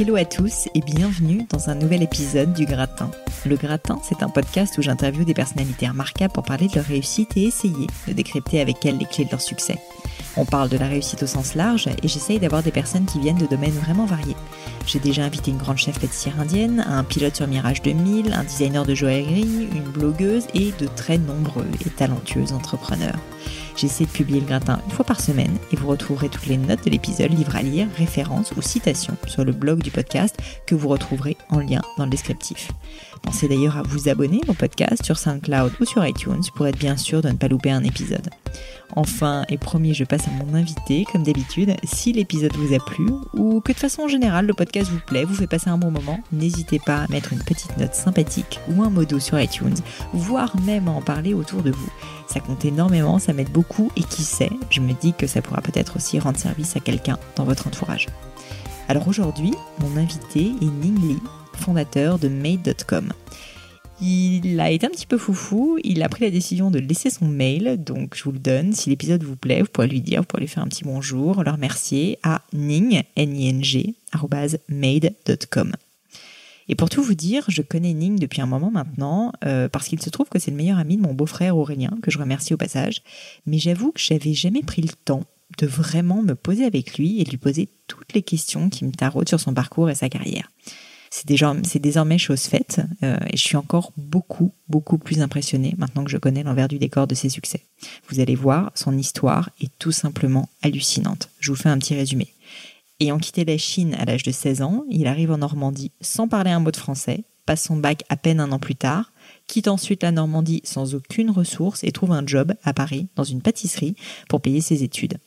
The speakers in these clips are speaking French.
Hello à tous et bienvenue dans un nouvel épisode du Gratin. Le Gratin, c'est un podcast où j'interviewe des personnalités remarquables pour parler de leur réussite et essayer de décrypter avec elles les clés de leur succès. On parle de la réussite au sens large et j'essaye d'avoir des personnes qui viennent de domaines vraiment variés. J'ai déjà invité une grande chef pâtissière indienne, un pilote sur Mirage 2000, un designer de joaillerie, une blogueuse et de très nombreux et talentueux entrepreneurs. J'essaie de publier le gratin une fois par semaine et vous retrouverez toutes les notes de l'épisode, livres à lire, références ou citations sur le blog du podcast que vous retrouverez en lien dans le descriptif. Pensez d'ailleurs à vous abonner au podcast sur SoundCloud ou sur iTunes pour être bien sûr de ne pas louper un épisode. Enfin, et promis, je passe à mon invité, comme d'habitude. Si l'épisode vous a plu, ou que de façon générale le podcast vous plaît, vous fait passer un bon moment, n'hésitez pas à mettre une petite note sympathique ou un modo sur iTunes, voire même à en parler autour de vous. Ça compte énormément, ça m'aide beaucoup, et qui sait, je me dis que ça pourra peut-être aussi rendre service à quelqu'un dans votre entourage. Alors aujourd'hui, mon invité est Ning Lee, fondateur de Made.com. Il a été un petit peu foufou, il a pris la décision de laisser son mail, donc je vous le donne. Si l'épisode vous plaît, vous pourrez lui dire, vous pourrez lui faire un petit bonjour, le remercier à ning, N-I-N-G, made.com. Et pour tout vous dire, je connais Ning depuis un moment maintenant, euh, parce qu'il se trouve que c'est le meilleur ami de mon beau-frère Aurélien, que je remercie au passage. Mais j'avoue que j'avais jamais pris le temps de vraiment me poser avec lui et de lui poser toutes les questions qui me taraudent sur son parcours et sa carrière c'est désormais chose faite euh, et je suis encore beaucoup, beaucoup plus impressionnée maintenant que je connais l'envers du décor de ses succès. Vous allez voir, son histoire est tout simplement hallucinante. Je vous fais un petit résumé. Ayant quitté la Chine à l'âge de 16 ans, il arrive en Normandie sans parler un mot de français, passe son bac à peine un an plus tard, quitte ensuite la Normandie sans aucune ressource et trouve un job à Paris dans une pâtisserie pour payer ses études.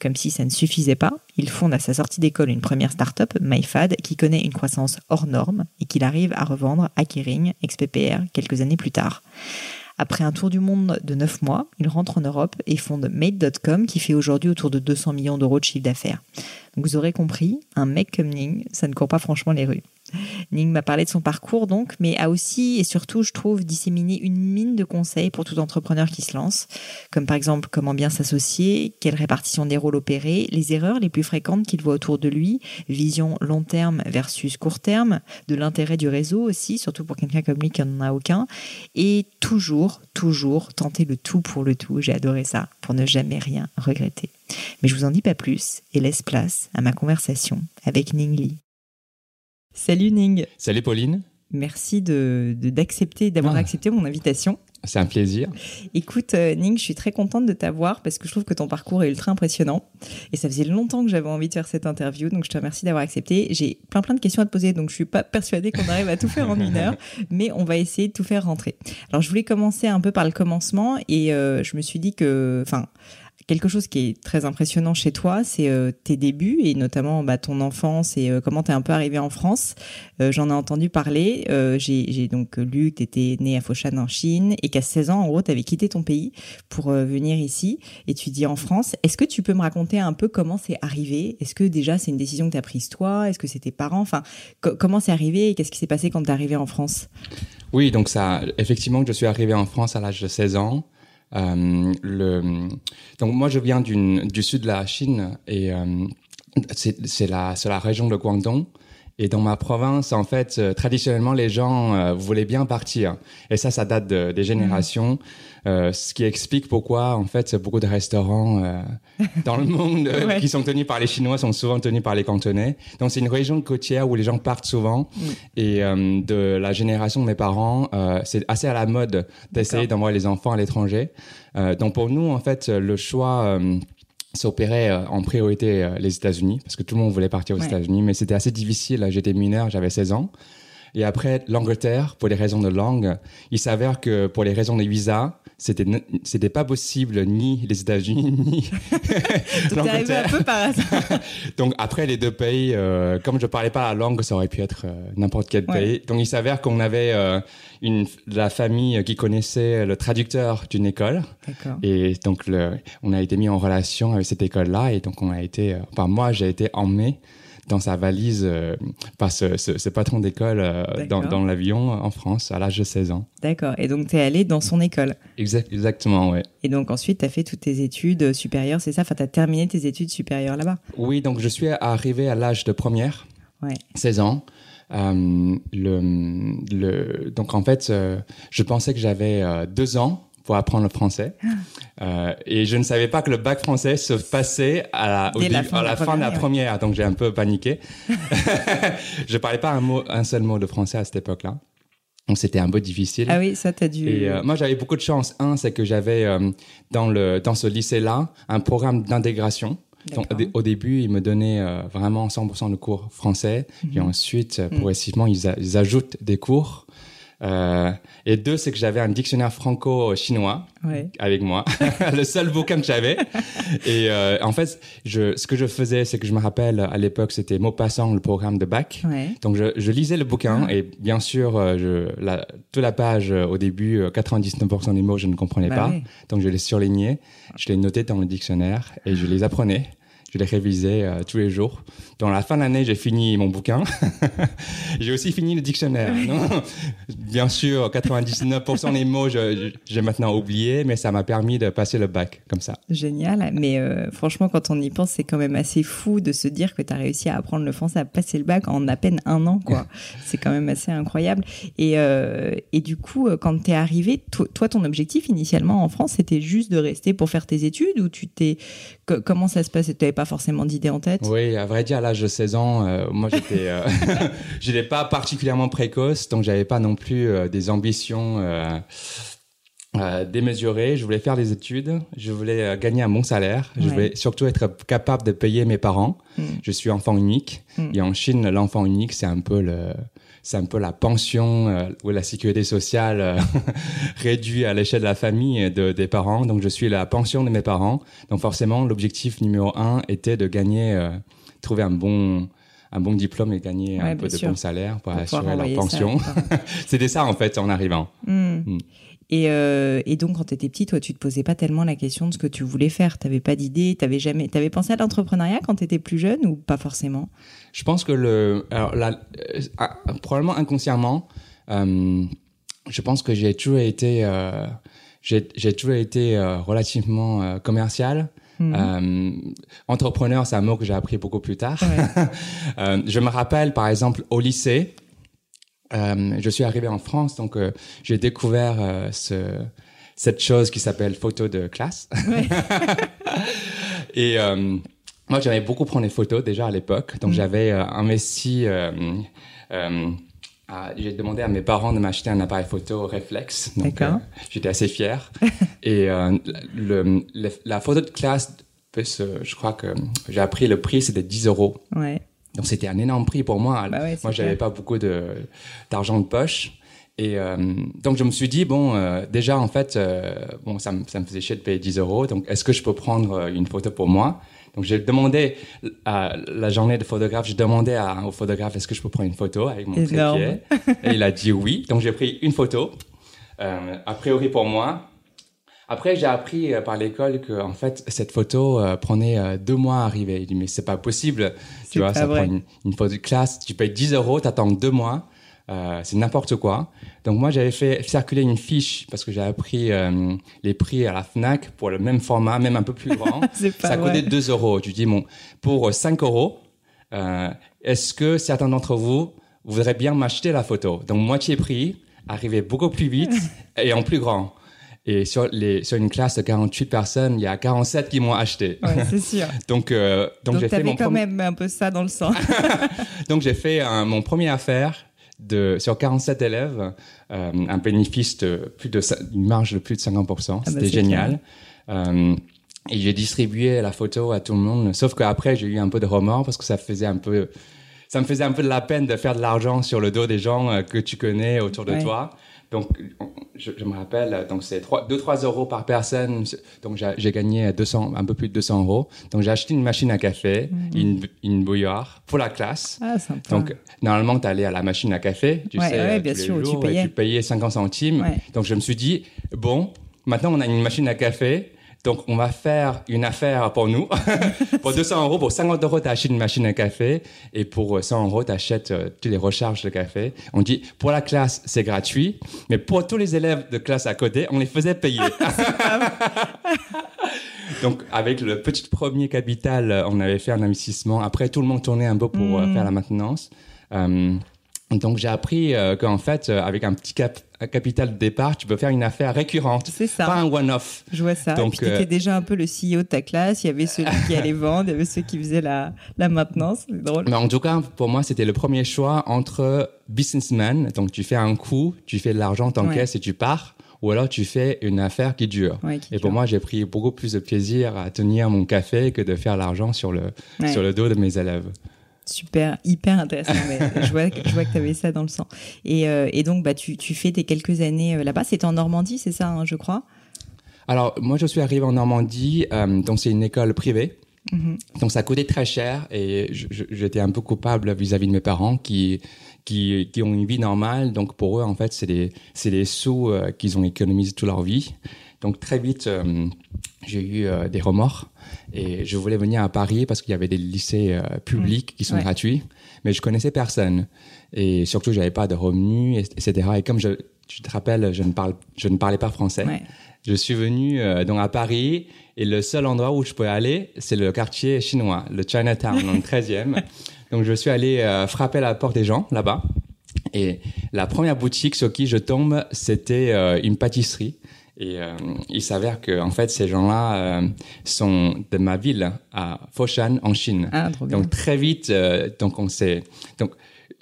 Comme si ça ne suffisait pas, il fonde à sa sortie d'école une première start-up, MyFad, qui connaît une croissance hors norme et qu'il arrive à revendre à Kering, ex-PPR, quelques années plus tard. Après un tour du monde de 9 mois, il rentre en Europe et fonde Made.com qui fait aujourd'hui autour de 200 millions d'euros de chiffre d'affaires. Vous aurez compris, un mec comme Ning, ça ne court pas franchement les rues. Ning m'a parlé de son parcours donc, mais a aussi et surtout, je trouve, disséminé une mine de conseils pour tout entrepreneur qui se lance, comme par exemple comment bien s'associer, quelle répartition des rôles opérer, les erreurs les plus fréquentes qu'il voit autour de lui, vision long terme versus court terme, de l'intérêt du réseau aussi, surtout pour quelqu'un comme lui qui n'en a aucun, et toujours, toujours tenter le tout pour le tout. J'ai adoré ça, pour ne jamais rien regretter. Mais je vous en dis pas plus et laisse place à ma conversation avec Ning Lee. Salut Ning. Salut Pauline. Merci de d'accepter d'avoir ah. accepté mon invitation. C'est un plaisir. Écoute, euh, Ning, je suis très contente de t'avoir parce que je trouve que ton parcours est ultra impressionnant. Et ça faisait longtemps que j'avais envie de faire cette interview, donc je te remercie d'avoir accepté. J'ai plein plein de questions à te poser, donc je suis pas persuadée qu'on arrive à tout faire en une heure, mais on va essayer de tout faire rentrer. Alors, je voulais commencer un peu par le commencement et euh, je me suis dit que, enfin, quelque chose qui est très impressionnant chez toi, c'est euh, tes débuts et notamment bah, ton enfance et euh, comment tu es un peu arrivé en France. Euh, j'en ai entendu parler. J'ai donc lu que tu étais né à Foshan en Chine et qu'à 16 ans, en gros, tu avais quitté ton pays pour venir ici, étudier en France. Est-ce que tu peux me raconter un peu comment c'est arrivé? Est-ce que déjà c'est une décision que tu as prise toi? Est-ce que c'est tes parents? Enfin, comment c'est arrivé et qu'est-ce qui s'est passé quand tu es arrivé en France? Oui, donc ça, effectivement, je suis arrivé en France à l'âge de 16 ans. Euh, le, donc moi je viens du sud de la Chine et euh, c'est la, la région de Guangdong. Et dans ma province, en fait, euh, traditionnellement, les gens euh, voulaient bien partir. Et ça, ça date de, des générations. Euh, ce qui explique pourquoi, en fait, beaucoup de restaurants dans le monde qui sont tenus par les Chinois sont souvent tenus par les Cantonais. Donc, c'est une région côtière où les gens partent souvent. Et de la génération de mes parents, c'est assez à la mode d'essayer d'envoyer les enfants à l'étranger. donc, pour nous, en fait, le choix s'opérait euh, en priorité euh, les États-Unis parce que tout le monde voulait partir aux États-Unis, mais c'était assez difficile. J'étais mineur, j'avais 16 ans. Et après, l'Angleterre, pour les raisons de langue, il s'avère que pour les raisons des visas, c'était c'était pas possible ni les États-Unis ni l'Angleterre. un peu par hasard. Donc après les deux pays, euh, comme je parlais pas la langue, ça aurait pu être euh, n'importe quel pays. Donc il s'avère qu'on avait euh, une la famille qui connaissait le traducteur d'une école. Et donc le, on a été mis en relation avec cette école-là et donc on a été, enfin moi j'ai été emmené dans sa valise euh, par ce, patron d'école euh, dans, l'avion en France à l'âge de 16 ans. D'accord. Et donc, tu es allé dans son école Exactement, oui. Et donc, ensuite, tu as fait toutes tes études supérieures, c'est ça? Enfin, tu as terminé tes études supérieures là-bas? Oui, donc je suis arrivé à l'âge de première. Ouais. 16 ans. Euh, le, le, donc en fait, euh, je pensais que j'avais euh, deux ans pour apprendre le français. Euh, et je ne savais pas que le bac français se passait à la, au fin à de la la fin de la première. Donc j'ai un peu paniqué. je parlais pas un, mot, un seul mot de français à cette époque-là. Donc c'était un peu difficile. Ah oui, ça, t'as dû. Et euh, moi, j'avais beaucoup de chance. Un, c'est que j'avais euh, dans le dans ce lycée-là un programme d'intégration. Donc, au, début, ils me donnaient euh, vraiment 100% de cours français. Et Mhm. ensuite, euh, progressivement, ils ajoutent des cours. Euh, et deux, c'est que j'avais un dictionnaire franco-chinois Ouais. avec moi, le seul bouquin que j'avais. Et euh, en fait, je, ce que je faisais, c'est que je me rappelle à l'époque, c'était Maupassant, le programme de bac. Ouais. Donc je, je lisais le bouquin et bien sûr, euh, je, la, toute la page euh, au début, euh, 99% des mots je ne comprenais Bah pas. Donc je les surlignais, je les notais dans le dictionnaire et je les apprenais. Je les révisais euh, tous les jours. Dans la fin de l'année, j'ai fini mon bouquin. j'ai aussi fini le dictionnaire. Non bien sûr, 99% des mots, j'ai maintenant oublié, mais ça m'a permis de passer le bac comme ça. Génial. Mais euh, franchement, quand on y pense, c'est quand même assez fou de se dire que tu as réussi à apprendre le français, à passer le bac en à peine un an, quoi. c'est quand même assez incroyable. Et, euh, et du coup, euh, quand tu es arrivé, to- toi, ton objectif initialement en France, c'était juste de rester pour faire tes études ou tu t'es. co- comment ça se passait? Tu n'avais pas forcément d'idée en tête? Oui, à vrai dire, à l'âge de 16 ans, euh, moi, j'étais, euh, j'étais pas particulièrement précoce, donc j'avais pas non plus euh, des ambitions démesurées. Je voulais faire des études, je voulais gagner un bon salaire, je voulais surtout être capable de payer mes parents. Mm. Je suis enfant unique, Mm. et en Chine, l'enfant unique, c'est un peu le c'est un peu la pension euh, ou la sécurité sociale euh, réduite à l'échelle de la famille et de, des parents. Donc, je suis la pension de mes parents. Donc, forcément, l'objectif numéro un était de gagner, euh, trouver un bon, un bon diplôme et gagner Ouais, un peu de sûr. bon salaire pour, assurer leur pension. C'était ça, en fait, en arrivant. Hmm. Mm. Et, euh, et donc, quand tu étais petit, toi, tu te posais pas tellement la question de ce que tu voulais faire. Tu pas d'idée. Tu jamais. T'avais pensé à l'entrepreneuriat quand tu étais plus jeune ou pas forcément? Je pense que le, alors euh, ah, probablement inconsciemment, euh, je pense que j'ai toujours été, j'ai toujours été relativement commercial. Mhm. Euh, entrepreneur, c'est un mot que j'ai appris beaucoup plus tard. Ouais. Euh, je me rappelle, par exemple, au lycée, euh, je suis arrivé en France, donc j'ai découvert ce, cette chose qui s'appelle photo de classe. Ouais. Et moi, j'avais beaucoup pris des photos déjà à l'époque, donc Mhm. j'avais investi. Euh, à- j'ai demandé à mes parents de m'acheter un appareil photo réflexe. Donc, euh, j'étais assez fier. Et euh, le, le- la photo de classe, je crois que j'ai appris le prix, c'était 10 euros. Ouais. Donc c'était un énorme prix pour moi. Bah ouais, moi, j'avais pas beaucoup d'argent de poche. Et euh, donc je me suis dit bon, déjà en fait, bon ça me ça me faisait chier de payer 10 euros. Donc est-ce que je peux prendre une photo pour moi? Donc j'ai demandé à la journée de photographe, j'ai demandé à, au photographe est-ce que je peux prendre une photo avec mon trépied? Et il a dit oui. Donc j'ai pris une photo. Euh, a priori pour moi. Après, j'ai appris euh, par l'école que en fait cette photo euh, prenait deux mois à arriver. Il dit mais c'est pas possible. Tu vois, ça vrai. prend une, une photo de classe. Tu payes 10 euros, t'attends deux mois. Euh, c'est n'importe quoi. Donc moi j'avais fait circuler une fiche parce que j'ai appris euh, les prix à la Fnac pour le même format, même un peu plus grand. Ça coûtait 2 euros. Tu dis bon pour 5 euros, euh, est-ce que certains d'entre vous voudraient bien m'acheter la photo? Donc moitié prix, arriver beaucoup plus vite et en plus grand. Et sur, les, sur une classe de 48 personnes, il y a 47 qui m'ont acheté. Ouais, c'est sûr. Donc, euh, donc, Donc, j'ai fait mon quand même un peu ça dans le sang. donc j'ai fait un- mon premier affaire de sur 47 élèves, euh, un bénéfice de plus de une marge de plus de 50%. bah, C'était génial. Euh, et j'ai distribué la photo à tout le monde. Sauf qu'après j'ai eu un peu de remords parce que ça faisait un peu, ça me faisait un peu de la peine de faire de l'argent sur le dos des gens euh, que tu connais autour de Ouais. toi. Donc, on- je, je me rappelle, donc c'est 2-3 euros par personne. Donc, j'ai gagné 200, un peu plus de 200 euros. Donc, j'ai acheté une machine à café, Mhm. une, une bouilloire pour la classe. Ah, sympa. Donc, normalement, tu allais à la machine à café, tu Ouais, sais, ouais, euh, bien tous les sûr, tu jours, et payais. tu payais 50 centimes. Ouais. Donc, je me suis dit, bon, maintenant, on a une machine à café. Donc, on va faire une affaire pour nous. pour 200 euros, pour 50 euros, tu achètes une machine à café. Et pour 100 euros, tu achètes euh, toutes les recharges de café. On dit, pour la classe, c'est gratuit. Mais pour tous les élèves de classe à côté, on les faisait payer. Donc, avec le petit premier capital, on avait fait un investissement. Après, tout le monde tournait un peu pour euh, Mm. faire la maintenance. Euh, donc, j'ai appris euh, qu'en fait, euh, avec un petit cap- capital de départ, tu peux faire une affaire récurrente. C'est ça. Pas un one-off. Je vois ça. Donc, tu étais euh, déjà un peu le CEO de ta classe. Il y avait celui qui allait vendre, il y avait ceux qui faisaient la, la maintenance. C'est drôle. Mais en tout cas, pour moi, c'était le premier choix entre businessman. Donc, tu fais un coup, tu fais de l'argent, t'encaisses et tu pars. Ou alors, tu fais une affaire qui dure. Ouais, qui Et pour moi, j'ai pris beaucoup plus de plaisir à tenir mon café que de faire l'argent sur le, Ouais. sur le dos de mes élèves. Super, hyper intéressant. mais je vois, que- je vois que tu avais ça dans le sang. Et, euh, et donc, bah, tu, tu fais tes quelques années euh, là-bas. C'était en Normandie, c'est ça, hein, je crois? Alors, moi, je suis arrivé en Normandie, euh, donc c'est une école privée. Mhm. Donc, ça coûtait très cher et j'étais un peu coupable vis-à-vis de mes parents qui, qui, qui ont une vie normale. Donc, pour eux, en fait, c'est des, c'est des sous qu'ils ont économisés toute leur vie. Donc, très vite, euh, j'ai eu euh, des remords et je voulais venir à Paris parce qu'il y avait des lycées euh, publics qui sont Ouais. gratuits, mais je connaissais personne. Et surtout, j'avais pas de revenus, et- etc. Et comme je, tu te rappelles, je ne parle, je ne parlais pas français. Ouais. Je suis venu donc à Paris et le seul endroit où je pouvais aller, c'est le quartier chinois, le Chinatown, dans le 13e. Donc je suis allé frapper à la porte des gens là-bas. Et la première boutique sur qui je tombe, c'était une pâtisserie. Et euh, il s'avère que en fait ces gens-là euh, sont de ma ville à Foshan en Chine. Ah, trop bien. Donc très vite, euh, donc on s'est donc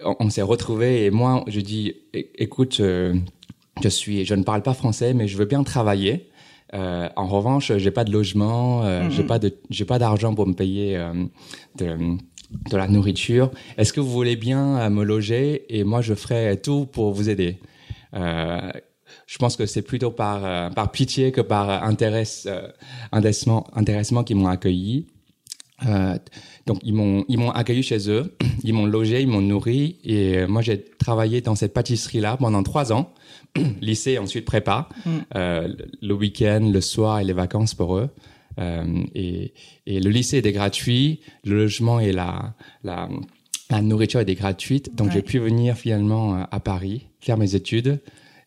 on, on s'est retrouvés et moi je dis écoute, je suis je ne parle pas français mais je veux bien travailler. Euh, en revanche, j'ai pas de logement, euh, j'ai pas de j'ai pas d'argent pour me payer euh, de de la nourriture. Est-ce que vous voulez bien me loger et moi je ferai tout pour vous aider? Euh, je pense que c'est plutôt par euh, par pitié que par intérêt euh, intéressement intéressement qu'ils m'ont accueilli. Euh, donc ils m'ont ils m'ont accueilli chez eux, ils m'ont logé, ils m'ont nourri et euh, moi j'ai travaillé dans cette pâtisserie là pendant trois ans, lycée ensuite prépa, Mm. euh, le- week-end, le soir et les vacances pour eux. Euh, et, et le lycée était gratuit, le logement et la la, la nourriture était gratuite, donc Ouais. j'ai pu venir finalement euh, à Paris faire mes études.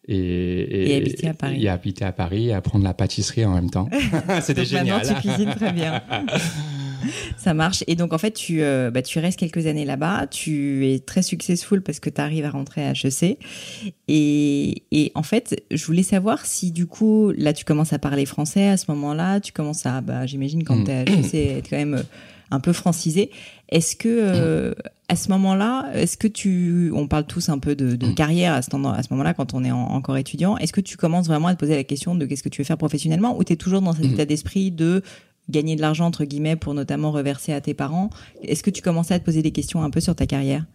Et, Et habiter à Paris. Et habiter à Paris et apprendre la pâtisserie en même temps. C'était génial. Maintenant, tu cuisines très bien. Ça marche. Et donc, en fait, tu, euh, bah, tu restes quelques années là-bas. Tu es très successful parce que tu arrives à rentrer à HEC. Et, et en fait, je voulais savoir si, du coup, là, tu commences à parler français à ce moment-là. Tu commences à, bah, j'imagine, quand Mm. tu es à HEC, être quand même euh, un peu francisé. Est-ce que, euh, à ce moment-là, est-ce que tu, on parle tous un peu de, de Mm. carrière à ce, temps- à ce moment-là quand on est en- encore étudiant. Est-ce que tu commences vraiment à te poser la question de qu'est-ce que tu veux faire professionnellement ou tu es toujours dans cet Mm. état d'esprit de gagner de l'argent entre guillemets pour notamment reverser à tes parents? Est-ce que tu commençais à te poser des questions un peu sur ta carrière?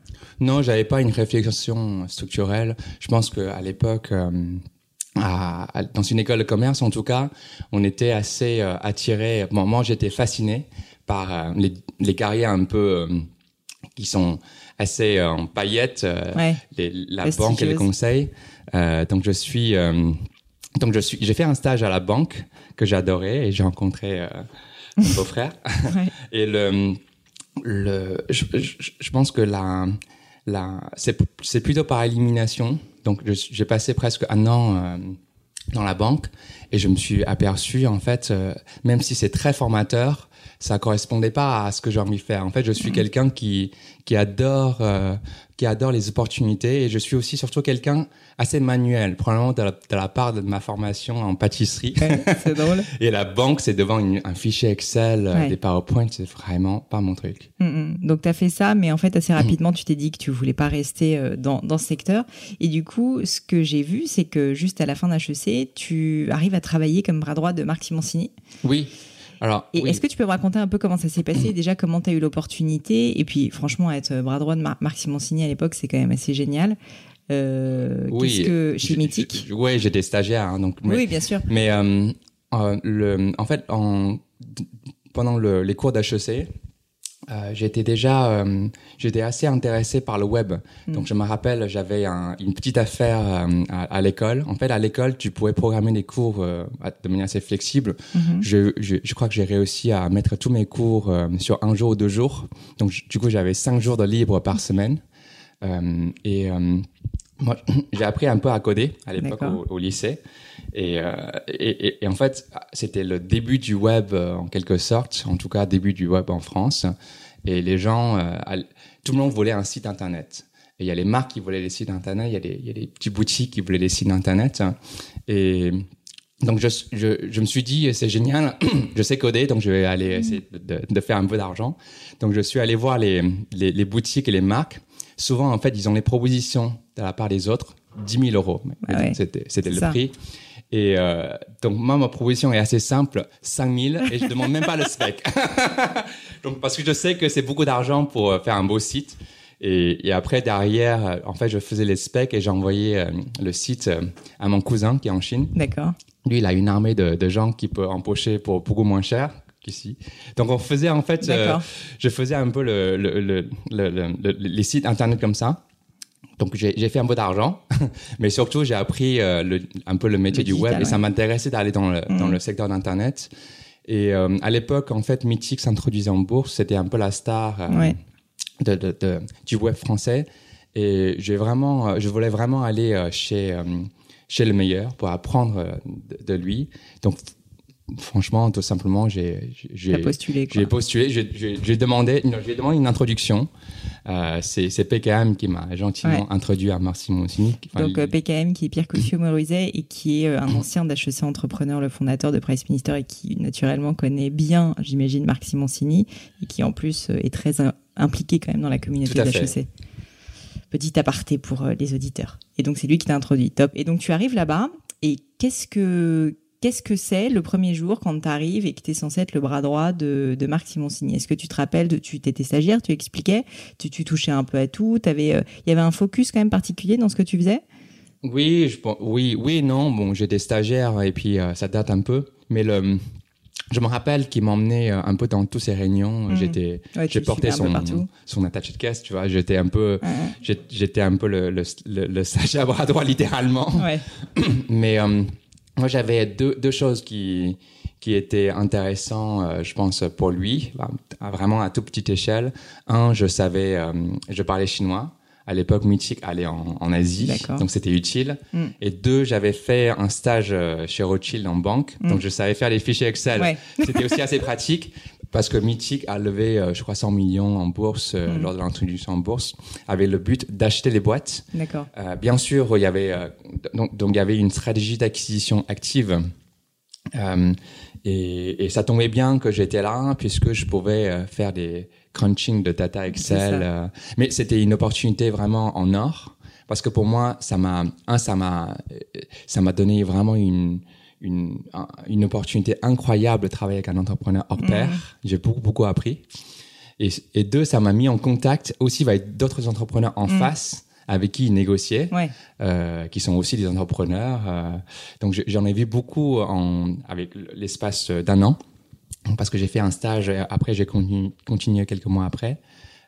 Non, j'avais pas une réflexion structurelle. Je pense que à l'époque, euh, à- à- dans une école de commerce, en tout cas, on était assez euh, attiré. Bon, moi, j'étais fasciné par euh, les, les carrières un peu euh, qui sont assez euh, en paillettes, Ouais. les- la banque et les conseils. Donc, je suis, donc je suis, j'ai fait un stage à la banque que j'adorais et j'ai rencontré euh, mon beau-frère. Ouais. Et le, le, je, je, je pense que la, la, c'est, c'est plutôt par élimination. Donc, j'ai passé presque un an euh, dans la banque et je me suis aperçu, en fait, euh, même si c'est très formateur, ça correspondait pas à ce que j'ai envie de faire. En fait, je suis quelqu'un qui, qui adore, euh, qui adore les opportunités et je suis aussi surtout quelqu'un assez manuel, probablement de la, de la part de ma formation en pâtisserie. c'est drôle. Et la banque, c'est devant une- un fichier Excel, euh, Ouais. des PowerPoint, c'est vraiment pas mon truc. Mm, mm. Donc, tu as fait ça, mais en fait, assez rapidement, tu t'es dit que tu voulais pas rester euh, dans, dans ce secteur. Et du coup, ce que j'ai vu, c'est que juste à la fin d'HEC, tu arrives à travailler comme bras droit de Marc Simoncini. Oui. Alors, Et oui. est-ce que tu peux me raconter un peu comment ça s'est passé Déjà, comment tu as eu l'opportunité Et puis, franchement, être bras droit de Mar- Marc Simoncini à l'époque, c'est quand même assez génial. Euh, oui, Qu'est-ce que chez Mythique Ouais, j'étais stagiaire, hein, donc. mais- Oui, bien sûr. Mais euh, euh, le, en fait, en, pendant le, les cours d'HEC, euh, j'étais déjà, euh, j'étais assez intéressé par le web. Mm. Donc je me rappelle, j'avais un- une petite affaire euh, à, à l'école. En fait, à l'école, tu pouvais programmer des cours de manière assez flexible. Mhm. Je, je, je crois que j'ai réussi à mettre tous mes cours sur un jour ou deux jours. Donc du coup, j'avais cinq jours de libre par semaine. Et moi, j'ai appris un peu à coder à l'époque au, au lycée. Et, euh, et, et- et en fait, c'était le début du web euh, en quelque sorte, en tout cas début du web en France. Et les gens, euh, all- tout le monde voulait un site internet. Et il y a les marques qui voulaient les sites internet, il y a des, il y a des petites boutiques qui voulaient les sites internet. Et donc je, je, je me suis dit, c'est génial, je sais coder, donc je vais aller essayer de, de- de faire un peu d'argent. Donc je suis allé voir les, les, les boutiques et les marques. Souvent, en fait, ils ont les propositions de la part des autres, 10 000 euros. Ah ouais. C'était le ça. prix. Et euh, donc moi, ma proposition est assez simple, 5 000, et je demande même pas le spec. donc parce que je sais que c'est beaucoup d'argent pour euh, faire un beau site. Et, et après, derrière, euh, en fait, je faisais les specs et euh, le site euh, à mon cousin qui est en Chine. D'accord. Lui, il a une armée de, de gens qui peut empocher pour beaucoup moins cher qu'ici. Donc, on faisait en fait, euh, je faisais un peu le, le, le, le- le- le- les sites internet comme ça. Donc, j'ai fait un peu d'argent, mais surtout, j'ai appris euh, un peu le métier du digital, web et ça m'intéressait d'aller dans le, dans le secteur d'internet. Et euh, à l'époque, en fait, Mythic s'introduisait en bourse. C'était un peu la star Ouais. de, de- de- du web français. Et j'ai vraiment, je voulais vraiment aller chez, chez le meilleur pour apprendre de, de lui. Donc, franchement, tout simplement, j'ai, postulé, j'ai postulé, j'ai, demandé, j'ai demandé une introduction. Euh, c'est, PKM qui m'a gentiment Ouais. introduit à Marc Simoncini. Enfin, Donc euh, PKM qui est Pierre Cossieux-Morizet et qui est euh, un ancien d'HEC Entrepreneur, le fondateur de Price Minister et qui naturellement connaît bien, j'imagine, Marc Simoncini et qui en plus est très im- impliqué quand même dans la communauté d'HEC. Petit aparté pour les auditeurs. Et donc c'est lui qui t'a introduit. Top. Et donc tu arrives là-bas et qu'est-ce que qu'est-ce que c'est le premier jour quand tu arrives et que tu es censé être le bras droit de, de Marc Simoncini? Est-ce que tu te rappelles de tu étais stagiaire, tu expliquais, tu, tu touchais un peu à tout, euh, il y avait un focus quand même particulier dans ce que tu faisais? Oui, je, oui, oui, non. Bon, j'étais stagiaire et puis euh, ça date un peu. Mais le, je me rappelle qu'il m'emmenait euh, un peu dans toutes ces réunions. Mhm. J'étais, Ouais, j'ai porté son, son attaché de caisse, tu vois. J'étais un peu, Ouais, j'étais un peu le, le, le, le stagiaire bras droit littéralement. ouais. Mais euh, moi, j'avais deux, deux choses qui, qui étaient intéressantes, euh, je pense, pour lui, à vraiment à toute petite échelle. Un, je savais, euh, je parlais chinois. À l'époque, Mythic allait en, en Asie, donc c'était utile. Mm. Et deux, j'avais fait un stage euh, chez Rothschild en banque, Mm. donc je savais faire les fichiers Excel. Ouais. C'était aussi assez pratique parce que Mythic a levé, euh, je crois, 100 millions en bourse euh, Mm. lors de l'introduction en bourse, avec le but d'acheter les boîtes D'accord. euh, bien sûr, il y avait euh, donc, donc il y avait une stratégie d'acquisition active. Euh, et, et ça tombait bien que j'étais là puisque je pouvais euh, faire des crunching de data Excel. euh, mais c'était une opportunité vraiment en or parce que pour moi, ça m'a un ça m'a ça m'a donné vraiment une une, un- une opportunité incroyable de travailler avec un entrepreneur hors pair. J'ai beaucoup beaucoup appris. Et, et deux, ça m'a mis en contact aussi avec d'autres entrepreneurs en Mm. face avec qui négocier, Ouais. euh, qui sont aussi des entrepreneurs. euh, donc je- j'en ai vu beaucoup en, avec l'espace d'un an, parce que j'ai fait un stage, et après j'ai continué, continué quelques mois après.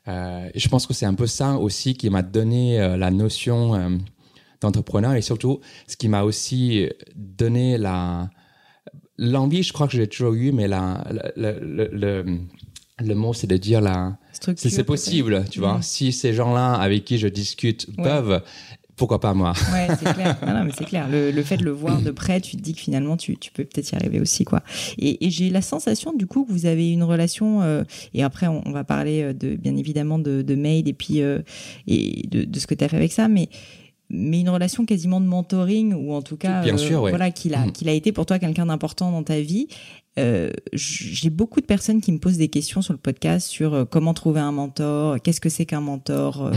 Euh, et je pense que c'est un peu ça aussi qui m'a donné la notion d'entrepreneur et surtout ce qui m'a aussi donné la l'envie, je crois que j'ai toujours eu, mais la, la- le, le, le, le mot c'est de dire la Structure. c'est possible, tu vois. Mm. Si ces gens-là avec qui je discute Ouais. peuvent, pourquoi pas moi? Ouais, c'est clair. Non, non, mais c'est clair. Le, le fait de le voir de près, tu te dis que finalement, tu, tu peux peut-être y arriver aussi, quoi. Et, et j'ai la sensation, du coup, que vous avez une relation. euh, et après, on, on va parler euh, de, bien évidemment, de, de Maid et puis euh, et de, de ce que tu as fait avec ça, mais mais une relation quasiment de mentoring ou en tout cas, Bien sûr, ouais. voilà, qu'il a Mm. qu'il a été pour toi quelqu'un d'important dans ta vie. Euh, j'ai beaucoup de personnes qui me posent des questions sur le podcast sur euh, comment trouver un mentor, qu'est-ce que c'est qu'un mentor. euh,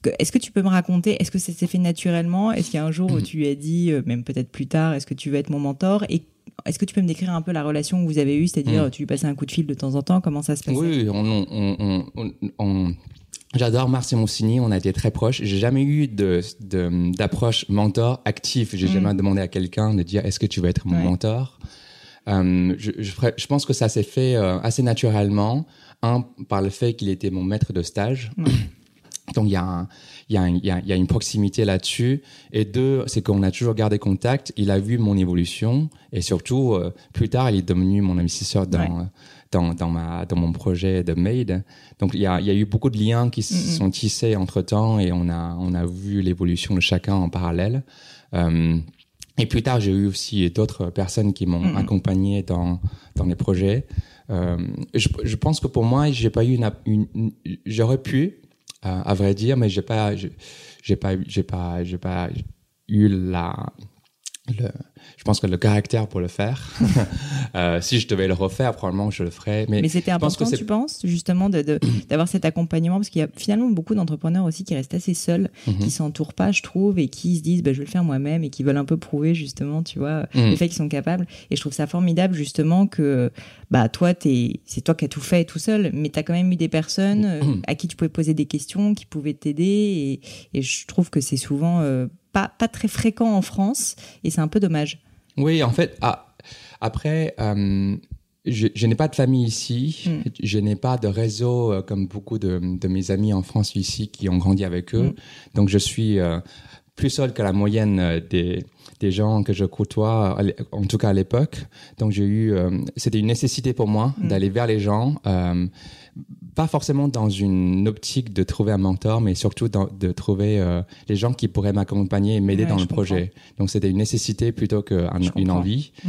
que- Est-ce que tu peux me raconter Est-ce que ça s'est fait naturellement? Est-ce qu'il y a un jour où tu lui as dit, euh, même peut-être plus tard, est-ce que tu veux être mon mentor? Et est-ce que tu peux me décrire un peu la relation que vous avez eue? C'est-à-dire, Mm. tu lui passais un coup de fil de temps en temps Comment ça se passait? Oui, on, on- on- j'adore Marc Simoncini, on a été très proches. J'ai jamais eu de de- d'approche mentor active. J'ai Mm. jamais demandé à quelqu'un de dire est-ce que tu veux être mon Ouais. mentor? Euh, je, je, ferais- je pense que ça s'est fait euh, assez naturellement. Un, par le fait qu'il était mon maître de stage. Donc y, y y il y a une proximité là-dessus. Et deux, c'est qu'on a toujours gardé contact. Il a vu mon évolution et surtout, euh, plus tard, il est devenu mon investisseur dans, dans, dans, ma, dans mon projet de Made. Donc il y a, y a eu beaucoup de liens qui se sont tissés entre temps et on a, on a vu l'évolution de chacun en parallèle. Euh, et plus tard, j'ai eu aussi d'autres personnes qui m'ont accompagné dans, dans les projets. Euh, je, je, pense que pour moi, j'ai pas eu une, une j'aurais pu, euh, à vrai dire, mais j'ai pas, j'ai pas, j'ai pas, j'ai pas eu la, le, je pense que le caractère pour le faire. euh, si je devais le refaire, probablement je le ferais. Mais, mais c'était important, tu penses, justement, d'avoir cet accompagnement? Parce qu'il y a finalement beaucoup d'entrepreneurs aussi qui restent assez seuls, mm -hmm. qui s'entourent pas, je trouve, et qui se disent bah, je vais le faire moi-même et qui veulent un peu prouver, justement, tu vois, mm. le fait qu'ils sont capables. Et je trouve ça formidable, justement, que bah, toi, c'est toi qui as tout fait tout seul, mais tu as quand même eu des personnes mm. à qui tu pouvais poser des questions, qui pouvaient t'aider. Et, et, je trouve que c'est souvent. Euh, pas, pas très fréquent en France et c'est un peu dommage. Oui, en fait, ah, après, euh, je, je n'ai pas de famille ici, mm. je n'ai pas de réseau euh, comme beaucoup de, de, mes amis en France ici qui ont grandi avec eux. Mm. Donc, je suis euh, plus seul que la moyenne des, des gens que je côtoie, en tout cas à l'époque. Donc, j'ai eu, c'était une nécessité pour moi mm. d'aller vers les gens. Pas forcément dans une optique de trouver un mentor, mais surtout dans, de trouver euh, les gens qui pourraient m'accompagner et m'aider ouais, dans le projet. Donc c'était une nécessité plutôt qu'une envie.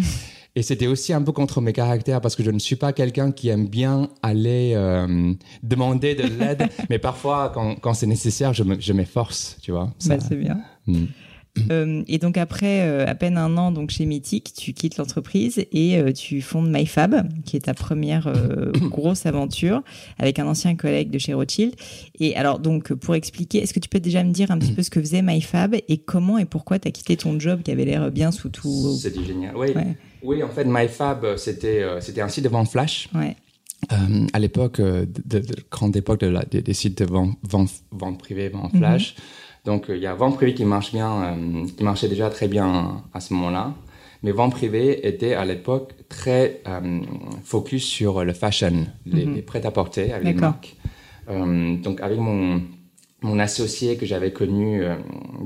Et c'était aussi un peu contre mes caractères parce que je ne suis pas quelqu'un qui aime bien aller euh, demander de l'aide, mais parfois quand, quand c'est nécessaire, je m'efforce, tu vois. Bah, c'est bien. Mm. Euh, et donc après euh, à peine un an donc chez Mythic, tu quittes l'entreprise et euh, tu fondes MyFab, qui est ta première euh, grosse aventure avec un ancien collègue de chez Rothschild. Et alors donc pour expliquer, est-ce que tu peux déjà me dire un petit peu ce que faisait MyFab et comment et pourquoi tu as quitté ton job qui avait l'air bien sous tout C'était génial. Oui. Ouais. Oui, en fait MyFab c'était c'était un site de vente flash. Ouais. Euh, à l'époque, de, de, de, grande époque de la, des, des sites de vente, vente, vente privée, vente flash, mm -hmm. Donc il y a vente privée qui marche bien, euh, qui marchait déjà très bien à ce moment-là. Mais vente privée était à l'époque très euh, focus sur le fashion, les, mm -hmm. les prêt-à-porter avec les marques. Euh, donc avec mon, mon associé que j'avais connu euh,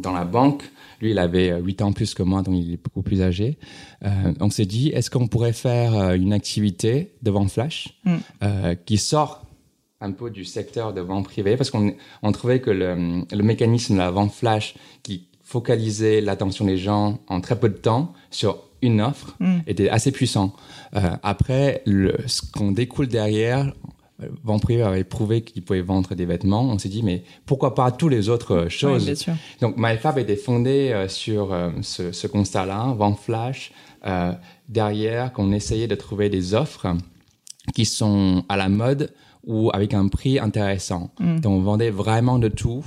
dans la banque, lui il avait 8 ans plus que moi, donc il est beaucoup plus âgé. Euh, on s'est dit, est-ce qu'on pourrait faire une activité de vente flash mm. qui sort un peu du secteur de vente privée parce qu'on on trouvait que le, le, mécanisme de la vente flash qui focalisait l'attention des gens en très peu de temps sur une offre mm. était assez puissant. Euh, après, le, ce qu'on découle derrière, vente privée avait prouvé qu'il pouvait vendre des vêtements. On s'est dit, mais pourquoi pas toutes les autres choses? oui, Donc, MyFab était fondé euh, sur euh, ce, ce constat-là, vente flash. Euh, derrière, qu'on essayait de trouver des offres qui sont à la mode ou avec un prix intéressant. Mm. Donc on vendait vraiment de tout,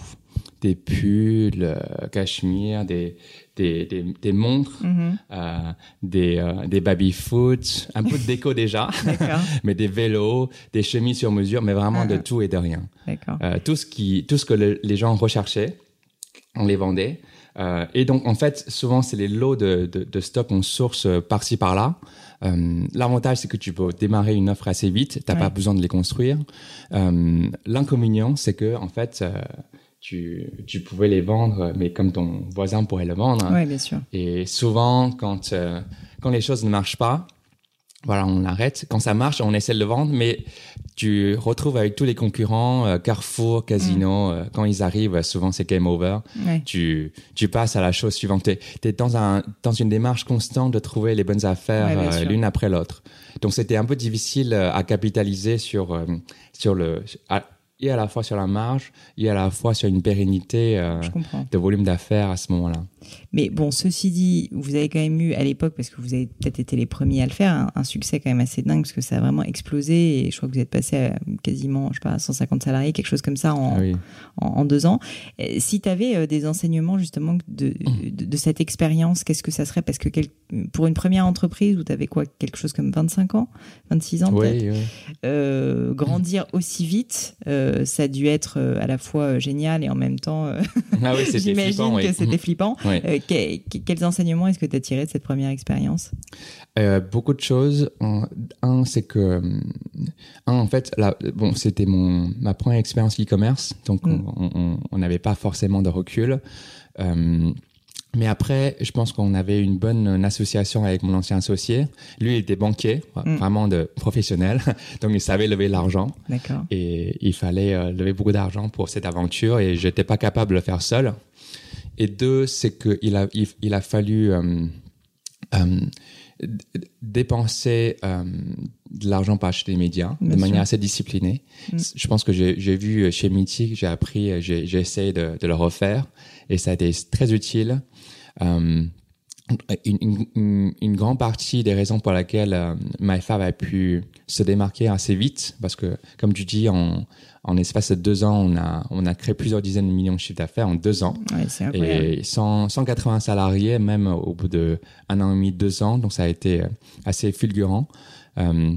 des pulls, euh, cachemire, des, des, des, des montres, mm -hmm. euh, des, euh, des baby-foot, un peu de déco déjà, mais des vélos, des chemises sur mesure, mais vraiment ah. de tout et de rien. Euh, tout, ce qui, tout ce que le, les gens recherchaient, on les vendait. Et donc, en fait, souvent, c'est les lots de, de, de stock qu'on source par-ci, par-là. Euh, L'avantage, c'est que tu peux démarrer une offre assez vite, t'as ouais. pas besoin de les construire. Euh, L'inconvénient, c'est que en fait, euh, tu, tu pouvais les vendre, mais comme ton voisin pourrait le vendre. Ouais, bien sûr. Et souvent, quand euh, quand les choses ne marchent pas, voilà, on arrête. Quand ça marche, on essaie de le vendre, mais tu retrouves avec tous les concurrents, euh, Carrefour, Casino, mm. euh, quand ils arrivent, souvent c'est game over. Ouais. Tu, tu passes à la chose suivante. Tu es, dans, un, dans une démarche constante de trouver les bonnes affaires ouais, euh, l'une après l'autre. Donc c'était un peu difficile euh, à capitaliser sur, euh, sur le... À, et à la fois sur la marge et à la fois sur une pérennité euh, de volume d'affaires à ce moment-là. Mais bon, ceci dit, vous avez quand même eu à l'époque, parce que vous avez peut-être été les premiers à le faire, un, un, succès quand même assez dingue, parce que ça a vraiment explosé, et je crois que vous êtes passé à quasiment, je sais pas, 150 salariés, quelque chose comme ça en, ah oui. en, en, deux ans. Si tu avais euh, des enseignements justement de, de, de cette expérience, qu'est-ce que ça serait? Parce que quel, pour une première entreprise où tu avais quoi, quelque chose comme 25 ans, 26 ans peut-être, oui, oui. euh, grandir aussi vite, euh, euh, ça a dû être euh, à la fois euh, génial et en même temps, Ah oui, j'imagine oui. que c'était flippant. Oui. Euh, que- que- quels enseignements est-ce que tu as tiré de cette première expérience? Euh, beaucoup de choses. Un, c'est que, un, en fait, là, bon, c'était mon ma première expérience e-commerce, donc Mm. on n'avait pas forcément de recul. Euh, mais après, je pense qu'on avait une bonne association avec mon ancien associé. Lui, il était banquier, Mm. vraiment de professionnel, donc il savait lever l'argent D'accord. et il fallait euh, lever beaucoup d'argent pour cette aventure et j'étais pas capable de le faire seul. Et deux, c'est que il a il, il a fallu euh, euh, dépenser euh, de l'argent pour acheter des médias Bien de manière assez disciplinée. Mm. Je pense que j'ai vu chez Mythic, j'ai appris, euh, j'ai j'ai essayé de, de le refaire et ça a été très utile. Euh, une, une, une, une grande partie des raisons pour lesquelles euh, MyFab a pu se démarquer assez vite, parce que, comme tu dis, en, en espace de deux ans, on a, on a créé plusieurs dizaines de millions de chiffres d'affaires en deux ans. Ouais. Et 100, 180 salariés, même au bout de un an et demi, deux ans. Donc, ça a été euh, assez fulgurant. Euh,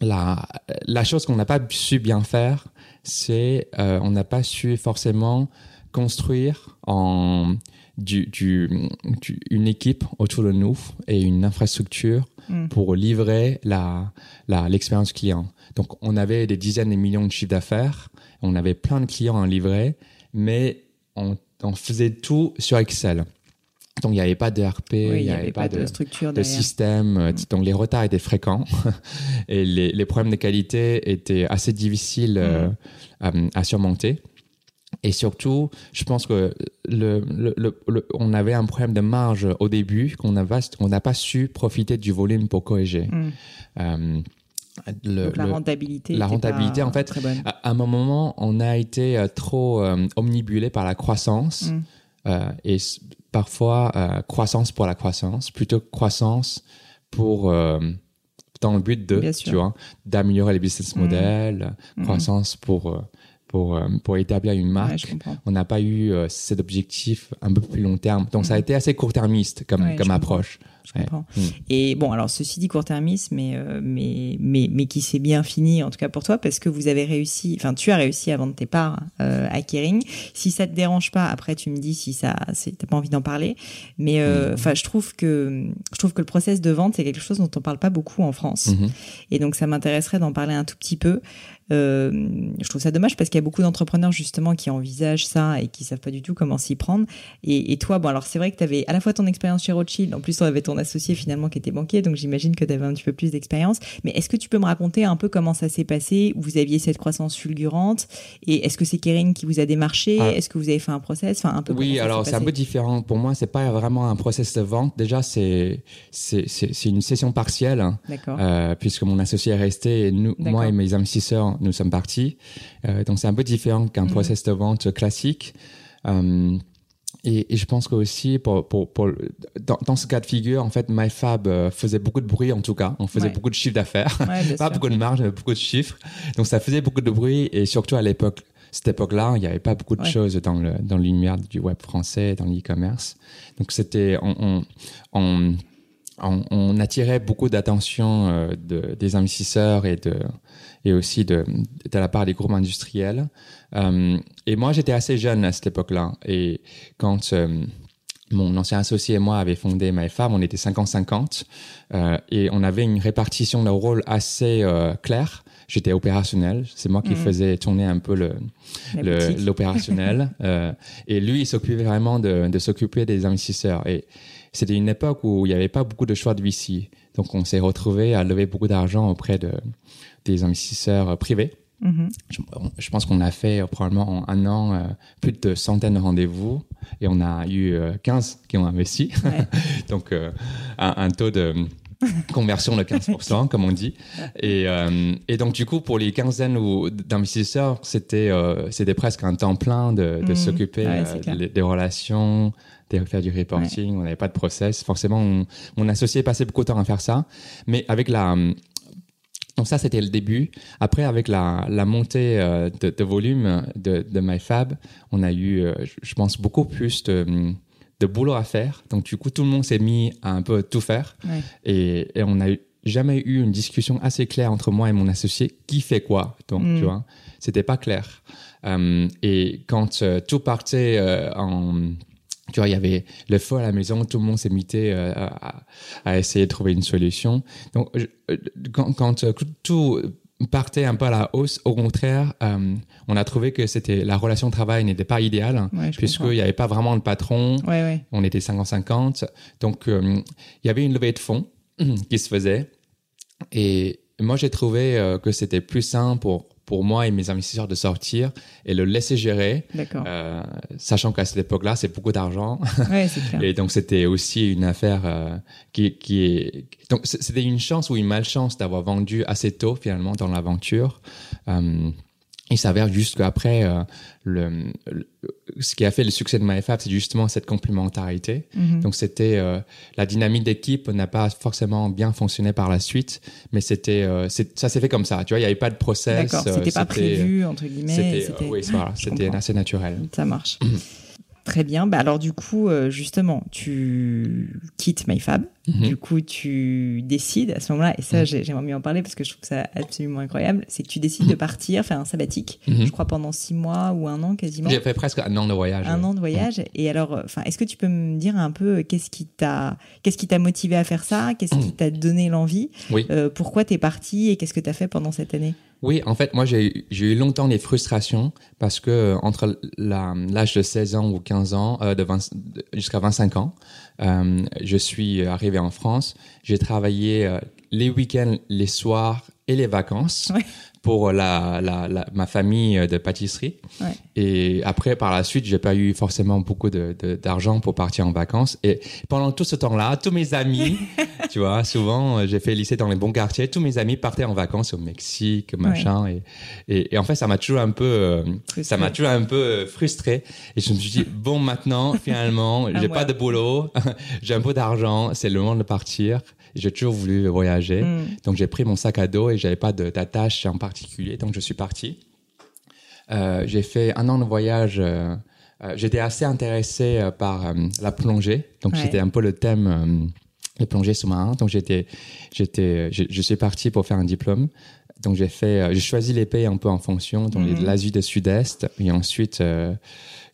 la, la chose qu'on n'a pas su bien faire, c'est euh, on n'a pas su forcément construire en du, du, du- une équipe autour de nous et une infrastructure Mm. pour livrer la la- l'expérience client. Donc on avait des dizaines de millions de chiffres d'affaires, on avait plein de clients à livrer, mais on, on faisait tout sur Excel. Donc il n'y avait pas de RP, Oui, il n'y avait, pas, de, structure de derrière. système. euh, Donc les retards étaient fréquents et les, les problèmes de qualité étaient assez difficiles euh, à, à surmonter. Et surtout, je pense que le, le, le- le- on avait un problème de marge au début qu'on n'a pas, on n'a pas su profiter du volume pour corriger. Mm. Euh, le- Donc la rentabilité. la rentabilité, en fait, à un moment, on a été euh, trop euh, omnibulé par la croissance Mm. euh, et parfois croissance pour la croissance, plutôt que croissance pour dans le but de, tu vois, d'améliorer les business Mm. models, Mm. croissance pour pour euh, pour établir une marque. Ouais. On n'a pas eu euh, cet objectif un peu plus long terme, donc ça a Mm. été assez court-termiste comme Ouais, comme comprends. Je Ouais. comprends. Mm. Et bon, alors ceci dit court-termiste, mais, euh, mais, mais, mais qui s'est bien fini, en tout cas pour toi, parce que vous avez réussi, enfin tu as réussi à vendre tes parts euh, à Kering. Si ça te dérange pas, après tu me dis si ça, c'est- t'as pas envie d'en parler. Mais euh, Mm. enfin, je trouve que je trouve que le process de vente c'est quelque chose dont on parle pas beaucoup en France. Mhm. Et donc ça m'intéresserait d'en parler un tout petit peu. Euh, je trouve ça dommage parce qu'il y a beaucoup d'entrepreneurs justement qui envisagent ça et qui savent pas du tout comment s'y prendre. Et, et toi, bon alors c'est vrai que tu avais à la fois ton expérience chez Rothschild, en plus tu avais ton associé finalement qui était banquier, donc j'imagine que tu avais un petit peu plus d'expérience. Mais est-ce que tu peux me raconter un peu comment ça s'est passé? Vous aviez cette croissance fulgurante et est-ce que c'est Kering qui vous a démarché? Ah. Est-ce que vous avez fait un process? Enfin un peu. Oui, alors c'est un peu différent. Pour moi, c'est pas vraiment un process de vente. Déjà, c'est une session partielle, hein, euh, puisque mon associé est resté et nous, moi et mes investisseurs, nous sommes partis. Euh, donc c'est un peu différent qu'un Mhm. process de vente classique. Euh, et, et je pense que aussi pour, pour, pour dans, dans ce cas de figure, en fait, MyFab euh, faisait beaucoup de bruit en tout cas. On faisait Ouais. beaucoup de chiffres d'affaires. Ouais, pas sûr. beaucoup de marge, mais beaucoup de chiffres. Donc ça faisait beaucoup de bruit et surtout à l'époque, cette époque-là, il n'y avait pas beaucoup de Ouais. choses dans le dans l'univers du web français, dans l'e-commerce. Donc c'était on on, on on- on attirait beaucoup d'attention euh, de, des investisseurs et de et aussi de de la part des groupes industriels. Euh, et moi, j'étais assez jeune à cette époque-là. Et quand euh, mon ancien associé et moi avait fondé MyFab, on était 50-50 euh, et on avait une répartition de rôle assez claire. J'étais opérationnel, c'est moi qui Mhm. faisais tourner un peu le, l'opérationnel. euh, et lui, il s'occupait vraiment de, de s'occuper des investisseurs. Et c'était une époque où il n'y avait pas beaucoup de choix de VC. Donc, on s'est retrouvé à lever beaucoup d'argent auprès de, des investisseurs euh, privés. Mhm. Je, je pense qu'on a fait euh, probablement en un an euh, plus de centaines de rendez-vous et on a eu euh, 15 qui ont investi. Ouais. Donc, un, un taux de conversion de 15%, comme on dit. Et, et donc, du coup, pour les quinzaines d'investisseurs, c'était c'était presque un temps plein de, de Mhm. s'occuper Ouais, des relations, de faire du reporting. On n'avait pas de process. Forcément, on- mon associé passait beaucoup de temps à faire ça. Mais avec la... Donc ça, c'était le début. Après, avec la, la montée euh, de, de volume de, de MyFab, on a eu, euh, je- pense, beaucoup plus de, de boulot à faire. Donc, du coup, tout le monde s'est mis à un peu tout faire. Ouais. Et, et on a eu jamais eu une discussion assez claire entre moi et mon associé qui fait quoi. Donc, Mm. tu vois, c'était pas clair. Euh, et quand euh, tout partait euh, en tu vois, il y avait le feu à la maison, tout le monde s'est mité euh, à, à essayer de trouver une solution. Donc, je- euh, quand, quand euh, tout partait un peu à la hausse, au contraire, euh, on a trouvé que c'était la relation de travail n'était pas idéale, Ouais, puisqu'il n'y avait pas vraiment de patron, Ouais, ouais. on était 50-50. Donc, il y avait une levée de fonds qui se faisait. Et moi, j'ai trouvé que c'était plus simple pour, pour moi et mes investisseurs de sortir et le laisser gérer. Euh, sachant qu'à cette époque-là, c'est beaucoup d'argent. ouais. Et donc, c'était aussi une affaire euh, qui, qui est... Donc, c'était une chance ou une malchance d'avoir vendu assez tôt, finalement, dans l'aventure. Euh, il s'avère juste qu'après, euh, le, le- ce qui a fait le succès de MyFab, c'est justement cette complémentarité. Mhm. Donc, c'était... euh, la dynamique d'équipe n'a pas forcément bien fonctionné par la suite, mais c'était... euh, ça s'est fait comme ça, tu vois, il n'y avait pas de process. D'accord. C'était pas prévu, entre guillemets. C'était, oui, voilà, assez naturel. Ça marche. Très bien. Bah alors du coup, euh, justement, tu quittes MyFab. Mhm. Du coup, tu décides à ce moment-là, et ça, j'ai- j'aimerais mieux en parler parce que je trouve que ça absolument incroyable, c'est que tu décides de partir, faire un sabbatique, Mhm. je crois pendant six mois ou un an quasiment. J'ai fait presque un an de voyage. Un an de voyage. Et alors, euh, enfin, est-ce que tu peux me dire un peu euh, qu'est-ce qui t'a, qu'est-ce qui t'a motivé à faire ça? Qu'est-ce qui t'a donné l'envie? Oui. Euh, Pourquoi t'es parti et qu'est-ce que t'as fait pendant cette année? Oui, en fait, moi, j'ai eu longtemps des frustrations parce que euh, entre l'âge de 16 ans ou 15 ans, euh, de 20 de- jusqu'à 25 ans, euh, je suis arrivé en France. J'ai travaillé euh, les week-ends, les soirs et les vacances. Pour la, la, la- ma famille de pâtisserie. Ouais. Et après, par la suite, j'ai pas eu forcément beaucoup de- de- d'argent pour partir en vacances. Et pendant tout ce temps-là, tous mes amis, tu vois, souvent, euh, j'ai fait lycée dans les bons quartiers, tous mes amis partaient en vacances au Mexique, machin. Et, et, et en fait, ça m'a toujours un peu, euh, Frustré. ça m'a toujours un peu euh, frustré. Et je me suis dit, bon, maintenant, finalement, j'ai pas de boulot, j'ai un peu d'argent, c'est le moment de partir. J'ai toujours voulu voyager. Mm. Donc, j'ai pris mon sac à dos et j'avais pas de- d'attache en particulier. Donc, je suis parti. Euh, j'ai fait un an de voyage. euh, euh, J'étais assez intéressé par la plongée. Donc, Ouais. c'était un peu le thème, les plongées sous-marins. Donc, j'étais, j'étais, je, je suis parti pour faire un diplôme. Donc, j'ai fait, j'ai choisi les pays un peu en fonction, donc Mhm. l'Asie du Sud-Est. Et ensuite, euh,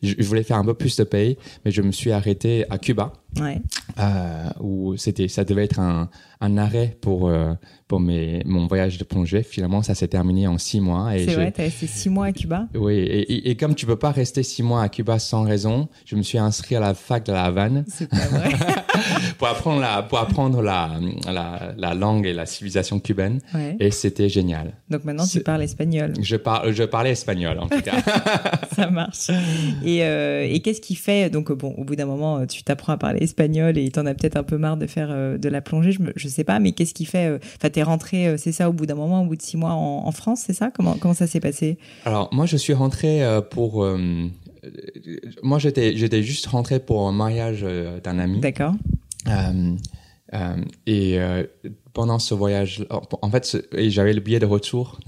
je, je voulais faire un peu plus de pays, mais je me suis arrêté à Cuba Ouais. euh, où c'était ça devait être un, un arrêt pour euh, pour mes mon voyage de plongée finalement ça s'est terminé en six mois et C'est vrai, t'as resté six mois à Cuba. oui et, et, et comme tu peux pas rester six mois à Cuba sans raison je me suis inscrit à la fac de la Havane C'est pas vrai. pour apprendre la pour apprendre la la, la langue et la civilisation cubaine Ouais. et c'était génial Donc maintenant, tu parles espagnol. je parle je parlais espagnol en tout cas Ça marche. Et, euh, et qu'est-ce qui fait donc bon au bout d'un moment tu t'apprends à parler espagnol et t'en as peut-être un peu marre de faire euh, de la plongée je, me, je sais pas mais qu'est-ce qui fait euh, enfin t'es rentré euh, c'est ça au bout d'un moment au bout de six mois en, en France c'est ça? Comment comment ça s'est passé? Alors moi je suis rentré pour euh, moi j'étais j'étais juste rentré pour un mariage d'un ami. D'accord. Euh, euh, et pendant ce voyage, en fait, j'avais le billet de retour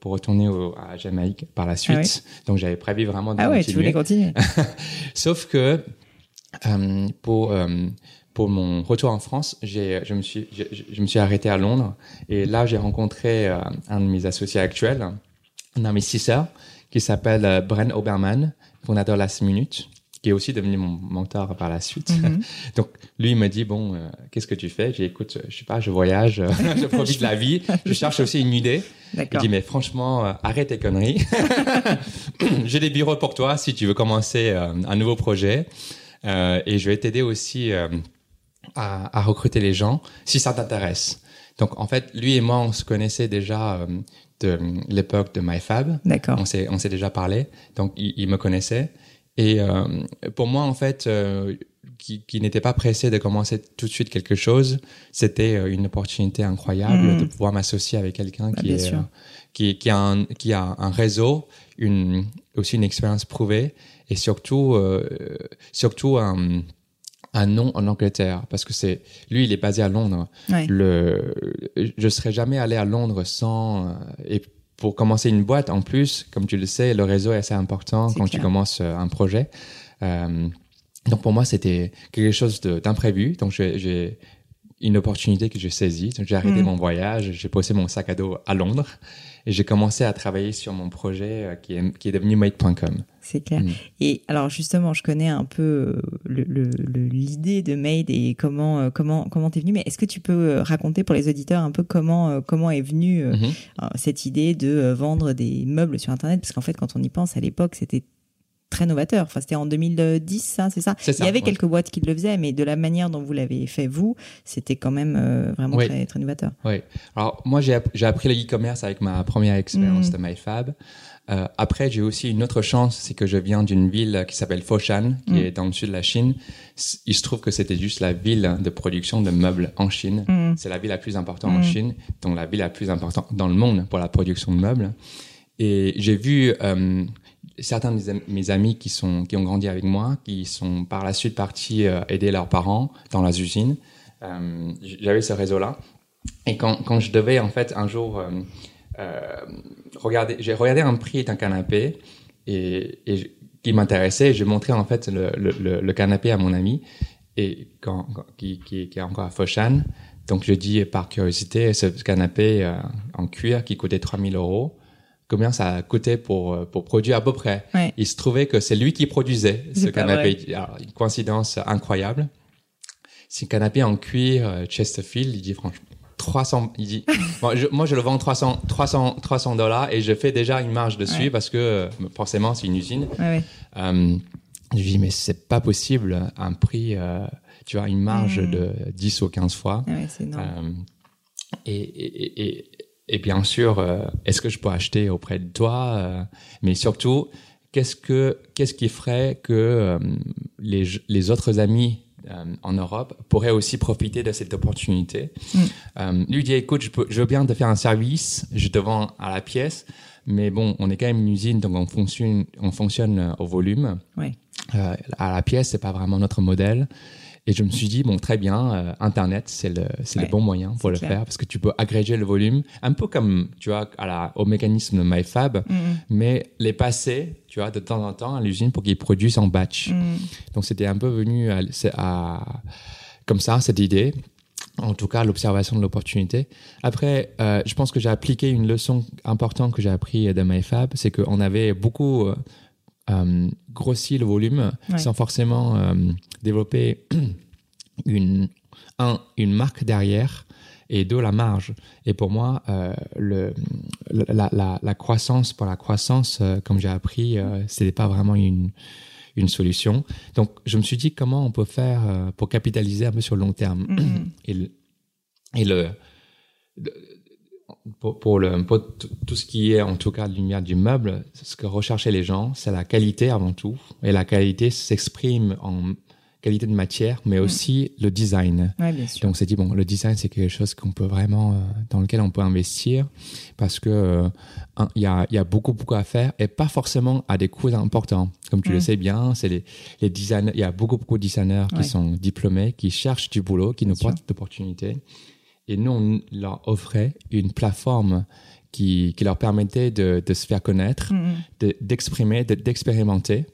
pour retourner au, à Jamaïque par la suite. Ah ouais. Donc j'avais prévu vraiment de ah ouais tu voulais continuer. Sauf que euh, pour euh, pour mon retour en France, j'ai je me suis je, je me suis arrêté à Londres et là j'ai rencontré euh, un de mes associés actuels, un investisseur qui s'appelle Bren Oberman, fondateur de Last Minute, qui est aussi devenu mon mentor par la suite. Mhm. Donc lui il me dit bon qu'est-ce que tu fais? J'ai écoute je sais pas je voyage, je profite de la vie, je cherche aussi une idée. Il d'accord dit mais franchement arrête tes conneries. J'ai des bureaux pour toi si tu veux commencer un nouveau projet et je vais t'aider aussi euh, à, à recruter les gens si ça t'intéresse. Donc en fait lui et moi on se connaissait déjà euh, de l'époque de MyFab. d'accord On s'est on s'est déjà parlé, donc il, il me connaissait. Et euh, pour moi, en fait, euh, qui, qui n'était pas pressé de commencer tout de suite quelque chose, c'était euh, une opportunité incroyable Mhm. de pouvoir m'associer avec quelqu'un Bah, qui bien est sûr. euh, qui, qui a un, qui a un réseau, une aussi une expérience prouvée et surtout euh, surtout un un nom en Angleterre parce que c'est lui il est basé à Londres ouais. le je serais jamais allé à Londres sans euh, et pour commencer une boîte en plus comme tu le sais le réseau est assez important quand clair. tu commences euh, un projet Euh, donc pour moi c'était quelque chose d'imprévu donc j'ai j'ai une opportunité que j'ai saisie. J'ai arrêté Mm. mon voyage, j'ai posé mon sac à dos à Londres et j'ai commencé à travailler sur mon projet euh, qui est, qui est devenu Made.com. C'est clair. Mm. Et alors justement, je connais un peu euh, l'idée de Made et comment euh, comment comment t'es venu. Mais est-ce que tu peux raconter pour les auditeurs un peu comment comment est venue euh, cette idée de vendre des meubles sur Internet? Parce qu'en fait, quand on y pense, à l'époque, c'était très novateur. Enfin, c'était en 2010, ça, c'est ça. Il y avait ouais. quelques boîtes qui le faisaient, mais de la manière dont vous l'avez fait vous, c'était quand même euh, vraiment Oui. très très novateur. Oui. Alors, moi, j'ai app- j'ai appris le e-commerce avec ma première expérience Mm. de MyFab. Euh, après, j'ai aussi une autre chance, c'est que je viens d'une ville qui s'appelle Foshan, qui Mm. est dans le sud de la Chine. Il se trouve que c'était juste la ville de production de meubles en Chine. Mm. C'est la ville la plus importante en. Chine, donc la ville la plus importante dans le monde pour la production de meubles. Et j'ai vu euh, certains de mes am- mes amis qui sont qui ont grandi avec moi, qui sont par la suite partis euh, aider leurs parents dans leurs usines. Euh, J'avais ce réseau-là. Et quand, quand je devais en fait un jour euh, regarder, j'ai regardé un prix d'un canapé et, je- qui m'intéressait. J'ai montré en fait le, le, canapé à mon ami et quand, qui, qui, qui est encore à Foshan. Donc je dis par curiosité, ce canapé en cuir qui coûtait 3000 euros, combien ça a coûté pour, euh, pour produire à peu près Ouais. Il se trouvait que c'est lui qui produisait ce canapé. Alors, une coïncidence incroyable. C'est un canapé en cuir euh, Chesterfield. Il dit franchement 300. Il dit bon, je- moi je le vends 300 300 300 dollars et je fais déjà une marge dessus Ouais. parce que euh, forcément c'est une usine. Ouais. Euh, je lui dis mais c'est pas possible un prix. euh, tu vois une marge de 10 ou 15 fois. Ah ouais, c'est énorme. Euh, et, et, et, et bien sûr, euh, est-ce que je peux acheter auprès de toi euh, Mais surtout, qu'est-ce que qu'est-ce qui ferait que euh, les les autres amis euh, en Europe pourraient aussi profiter de cette opportunité Mm. euh, Lui dit écoute, je, peux, je veux bien te faire un service, je te vends à la pièce, mais bon, on est quand même une usine, donc on fonctionne on fonctionne au volume. Euh, à la pièce, c'est pas vraiment notre modèle. Et je me suis dit bon très bien, euh, Internet c'est le Ouais, le bon moyen pour le clair. faire parce que tu peux agréger le volume, un peu comme tu vois à la, au mécanisme de MyFab, Mm, mais les passer tu vois de temps en temps à l'usine pour qu'ils produisent en batch. mm. Donc c'était un peu venu à, comme ça cette idée. En tout cas, l'observation de l'opportunité. Après, euh, je pense que j'ai appliqué une leçon importante que j'ai appris de MyFab, c'est qu'on avait beaucoup euh, euh, grossi le volume Ouais. sans forcément euh, développer une, un, une marque derrière et deux, la marge. Et pour moi, euh, le, la, la, la croissance pour la croissance, euh, comme j'ai appris, euh, c'était pas vraiment une, une solution. Donc, je me suis dit comment on peut faire pour capitaliser un peu sur le long terme. Mhm. Et le, et le, le- pour, pour le, pour t- tout ce qui est en tout cas de lumière du meuble, ce que recherchaient les gens, c'est la qualité avant tout. Et la qualité s'exprime en qualité de matière, mais aussi le design. Ouais, bien sûr. Donc on s'est dit bon, le design c'est quelque chose qu'on peut vraiment, euh, dans lequel on peut investir parce que euh, il y a, il y a beaucoup beaucoup à faire et pas forcément à des coûts importants. Comme tu Mm. le sais bien, c'est les, les designers, il y a beaucoup beaucoup de designers Ouais. qui sont diplômés, qui cherchent du boulot, qui nous sûr. portent d'opportunités. Et nous on leur offrait une plateforme qui, qui leur permettait de, de se faire connaître, Mm, mm. de- d'exprimer, de- d'expérimenter.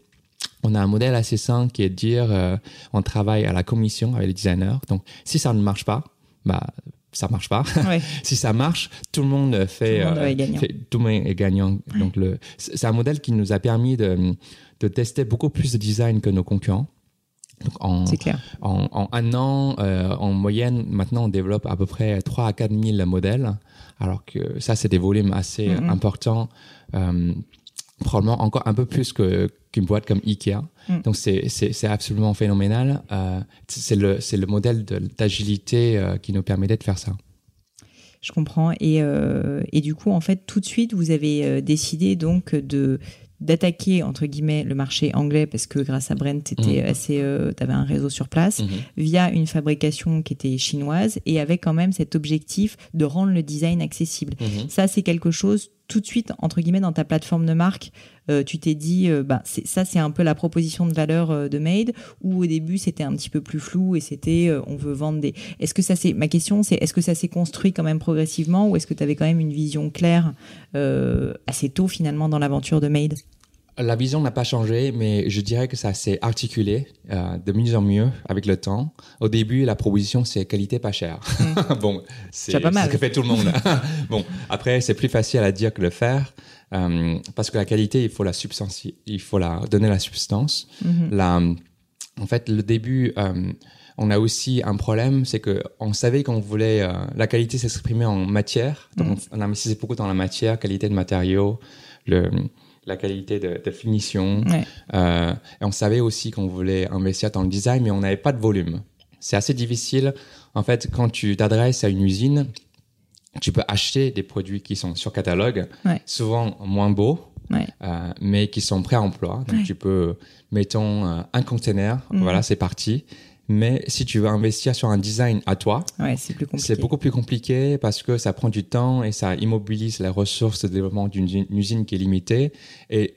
On a un modèle assez simple qui est de dire euh, on travaille à la commission avec les designers. Donc si ça ne marche pas, bah ça marche pas. Ouais. si ça marche, tout le monde fait, Tout le monde est gagnant. fait- tout le monde est gagnant. Donc le c'est c'est un modèle qui nous a permis de de tester beaucoup plus de design que nos concurrents. Donc en, clair. en, en un an, euh, en moyenne, maintenant, on développe à peu près 3 à 4 000 modèles, alors que ça, c'est des volumes assez Mhm. importants, euh, probablement encore un peu plus qu'une boîte comme Ikea. Mm. Donc, c'est absolument phénoménal. Euh, c'est le le modèle d'agilité qui nous permettait de faire ça. Je comprends. Et, et du coup, en fait, tout de suite, vous avez décidé donc de d'attaquer entre guillemets le marché anglais parce que grâce à Brent, t'étais Mhm. assez, euh, t'avais un réseau sur place via une fabrication qui était chinoise et avec quand même cet objectif de rendre le design accessible. Mhm. Ça, c'est quelque chose tout de suite entre guillemets dans ta plateforme de marque. euh, tu t'es dit, euh, bah, ça, c'est un peu la proposition de valeur euh, de Made. Ou au début, c'était un petit peu plus flou et c'était, on veut vendre des. Est-ce que ça c'est ma question, c'est est-ce que ça s'est construit quand même progressivement ou est-ce que tu avais quand même une vision claire assez tôt finalement dans l'aventure de Made? La vision n'a pas changé, mais je dirais que ça s'est articulé euh, de mieux en mieux avec le temps. Au début, la proposition, c'est qualité pas chère. Mm. bon, c'est ce que fait tout le monde. bon, après, c'est plus facile à dire que le faire. euh, parce que la qualité, il faut la substance, il faut la donner la substance. Mhm. La, en fait, le début, euh, on a aussi un problème, c'est que on savait qu'on voulait euh, la qualité s'exprimer en matière, donc on, on investissait beaucoup dans la matière, qualité de matériaux, le, la qualité de, de finition, Ouais. euh, et on savait aussi qu'on voulait investir dans le design, mais on n'avait pas de volume. C'est assez difficile. En fait, quand tu t'adresses à une usine, tu peux acheter des produits qui sont sur catalogue, Ouais. souvent moins beaux, Ouais. euh, mais qui sont prêts à emploi. Donc tu peux, mettons, euh, un container, Mhm. voilà, c'est parti. Mais si tu veux investir sur un design à toi, Ouais, c'est plus compliqué. c'est beaucoup plus compliqué parce que ça prend du temps et ça immobilise les ressources de développement d'une usine- qui est limitée. Et,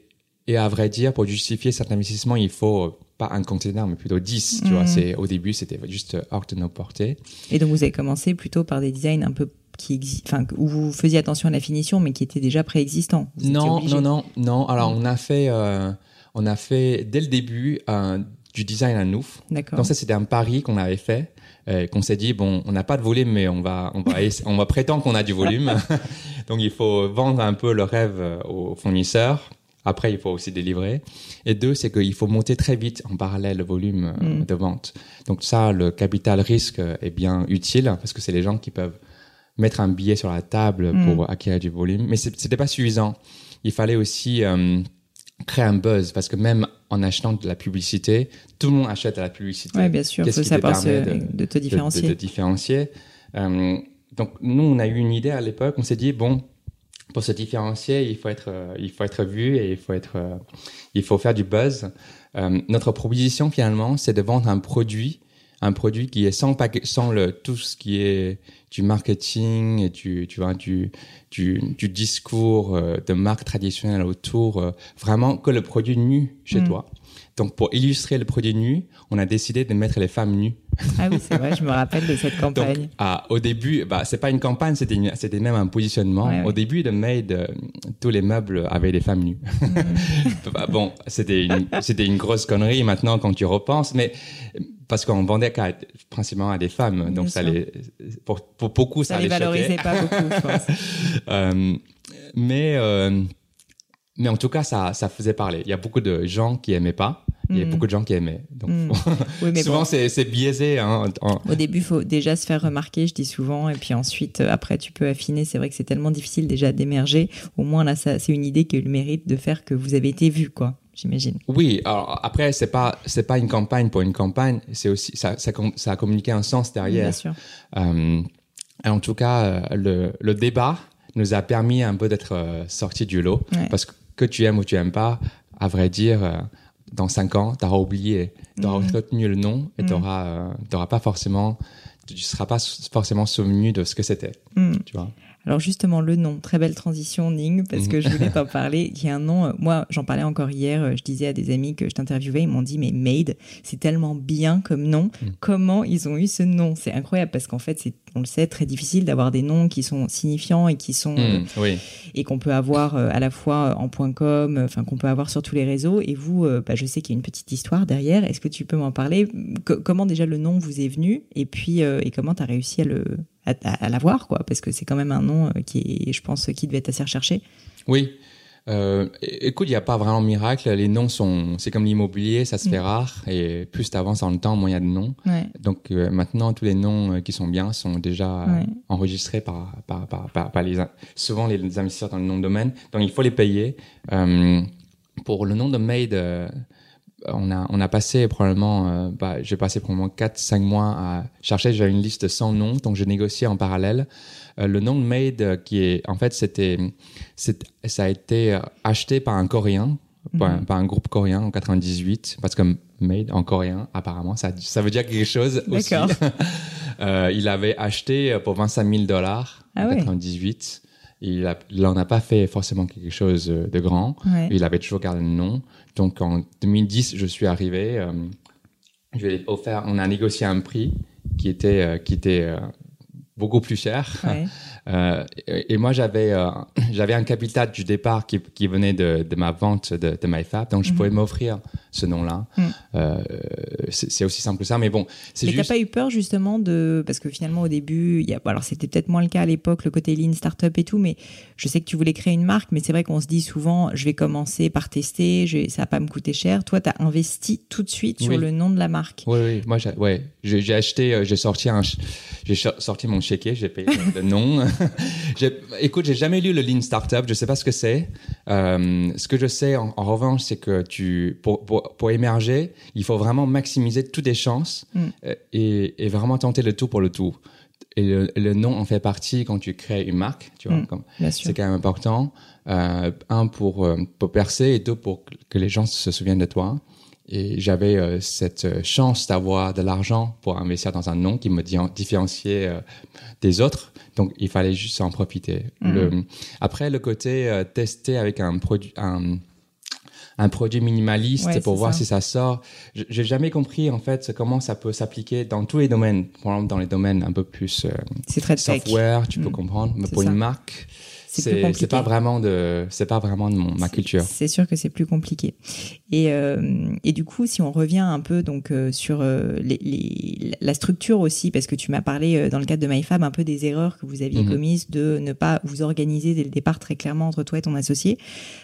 et à vrai dire, pour justifier cet investissement, il faut euh, pas un container, mais plutôt 10. Tu Mhm. vois, c'est, au début, c'était juste hors de nos portées. Et donc vous avez commencé plutôt par des designs un peu qui exi- enfin où vous faisiez attention à la finition, mais qui étaient déjà préexistants. Non, non, non, non. Alors, on a fait, euh, on a fait dès le début euh, du design à nous. Donc ça, c'était un pari qu'on avait fait, euh, qu'on s'est dit bon, on n'a pas de volume, mais on va, on va, essa- on va prétendre qu'on a du volume. Donc il faut vendre un peu le rêve euh, aux fournisseurs. Après, il faut aussi délivrer. Et deux, c'est qu'il faut monter très vite en parallèle le volume euh, Mm. de vente. Donc ça, le capital risque est bien utile parce que c'est les gens qui peuvent mettre un billet sur la table Mm. pour acquérir du volume. Mais c'était pas suffisant. Il fallait aussi euh, créer un buzz parce que même en achetant de la publicité, tout le monde achète de la publicité Ouais, bien sûr, il Qu'est-ce faut qui te savoir se- permet de, te de- différencier. De, de différencier. Euh, donc nous, on a eu une idée à l'époque. On s'est dit bon, pour se différencier, il faut être, euh, il faut être vu et il faut être, euh, il faut faire du buzz. Notre proposition finalement, c'est de vendre un produit, un produit qui est sans paquet, sans le tout ce qui est du marketing et du, tu vois, du, du, du discours euh, de marque traditionnelle autour, euh, vraiment que le produit nu chez Mm. toi. Donc pour illustrer le produit nu, on a décidé de mettre les femmes nues. Ah oui, c'est vrai, je me rappelle de cette Donc, campagne. ah, au début, bah, c'est pas une campagne, c'était même un positionnement. Ouais, ouais. Au début de Made, euh, tous les meubles avaient des femmes nues. Bah, bon, c'était une, c'était une grosse connerie maintenant quand tu repenses, mais parce qu'on vendait principalement à des femmes, Bien donc ça sûr. les, pour, pour beaucoup ça, ça les les choquait. valorisait pas beaucoup, je pense. Euh, mais euh, mais en tout cas, ça ça faisait parler. Il y a beaucoup de gens qui aimaient pas, il y a Mm. beaucoup de gens qui aimaient. Donc Mm. Oui, mais souvent bon. c'est biaisé. Hein, en- Au début, faut déjà se faire remarquer, je dis souvent, et puis ensuite, euh, après, tu peux affiner. C'est vrai que c'est tellement difficile déjà d'émerger. Au moins là, c'est une idée qui a eu le mérite de faire que vous avez été vu, quoi. J'imagine. Oui, alors après c'est pas c'est pas une campagne pour une campagne, c'est aussi ça ça, a communiqué un sens Bien derrière. sûr. Euh, et en tout cas, euh, le, le débat nous a permis un peu d'être euh, sortis du lot Ouais. parce que que tu aimes ou tu aimes pas, à vrai dire, dans cinq ans, tu auras oublié, tu auras Mhm. retenu le nom et Mhm. tu n'auras pas forcément, tu seras pas forcément souvenu de ce que c'était, Hmm. tu vois. Alors justement, le nom, très belle transition, Ning, parce que je voulais t'en parler. Il y a un nom, euh, moi j'en parlais encore hier, euh, je disais à des amis que je t'interviewais, ils m'ont dit, mais Made, c'est tellement bien comme nom, Mm. comment ils ont eu ce nom? C'est incroyable, parce qu'en fait, c'est, on le sait, très difficile d'avoir des noms qui sont signifiants et qui sont... euh, Mm, oui. et qu'on peut avoir euh, à la fois en point .com, euh, enfin qu'on peut avoir sur tous les réseaux. Et vous, euh, bah, je sais qu'il y a une petite histoire derrière. Est-ce que tu peux m'en parler? Co- Comment déjà le nom vous est venu? Et puis euh, et comment tu as réussi à le à, à- à l'avoir quoi Parce que c'est quand même un nom euh, qui est, je pense, qui devait être assez recherché. Oui. Euh, écoute, il n'y a pas vraiment de miracle. Les noms sont, c'est comme l'immobilier, ça se Mm. fait rare. Et plus tu avances dans le temps, moins il y a de noms. Ouais. Donc euh, maintenant, tous les noms euh, qui sont bien sont déjà Ouais. enregistrés par, par, par, par, par les, souvent les, les investisseurs dans le nom de domaine. Donc il faut les payer. Pour le nom de Made, on a, on a passé probablement, euh, bah, j'ai passé probablement 4-5 mois à chercher. J'avais une liste 100 noms, donc j'ai négocié en parallèle. Euh, le nom de Made, euh, qui est, en fait, c'était, c'est, ça a été acheté par un Coréen, par, un- Mhm. par un groupe coréen en 98, parce que Made en coréen, apparemment, ça, ça veut dire quelque chose aussi. Il avait acheté pour 25 000 dollars Ah en ouais. 98. Il a- il en a pas fait forcément quelque chose de grand. Ouais. Il avait toujours gardé le nom. Donc en 2010, je suis arrivé. euh, je lui ai offert, on a négocié un prix qui était, euh, qui était euh, beaucoup plus cher. Ouais. Euh, et, et moi, j'avais euh, j'avais un capital du départ qui, qui venait de, de ma vente de, de MyFab, donc je Mhm. pouvais m'offrir ce nom-là. Mm. Euh, c'est aussi simple que ça, mais bon, c'est Mais t'as juste. pas eu peur justement de parce que finalement au début, il y a bon, alors c'était peut-être moins le cas à l'époque, le côté lean startup et tout, mais je sais que tu voulais créer une marque, mais c'est vrai qu'on se dit souvent, je vais commencer par tester, je vais- ça va pas me coûter cher. Toi, t'as investi tout de suite sur Oui. le nom de la marque. Oui, oui, moi, j'ai, ouais, j'ai, j'ai acheté, j'ai sorti un, j'ai sorti mon chéquier, j'ai payé le nom. écoute, j'ai jamais lu le Lean Startup, je sais pas ce que c'est. Euh, ce que je sais, en, en revanche, c'est que tu, pour, pour, pour émerger, il faut vraiment maximiser toutes les chances Mm. euh, et, et vraiment tenter le tout pour le tout. Et le, le nom en fait partie quand tu crées une marque, tu vois. Mm. C'est quand même important. Euh, un pour, pour percer et deux pour que les gens se souviennent de toi. Et j'avais euh, cette chance d'avoir de l'argent pour investir dans un nom qui me di- différenciait euh, des autres. Donc il fallait juste en profiter. Le, après le côté euh, tester avec un produit, un, un produit minimaliste Ouais, pour voir ça. si ça sort. J'ai jamais compris en fait comment ça peut s'appliquer dans tous les domaines. Par exemple dans les domaines un peu plus euh, très tech. software, tu peux Mm. comprendre. Mais pour ça. une marque, C'est pas vraiment de, c'est pas vraiment de mon, ma culture. C'est sûr que c'est plus compliqué. Et, euh, et du coup, si on revient un peu donc euh, sur euh, les, les- la structure aussi, parce que tu m'as parlé euh, dans le cadre de MyFab un peu des erreurs que vous aviez Mhm. commises de ne pas vous organiser dès le départ très clairement entre toi et ton associé.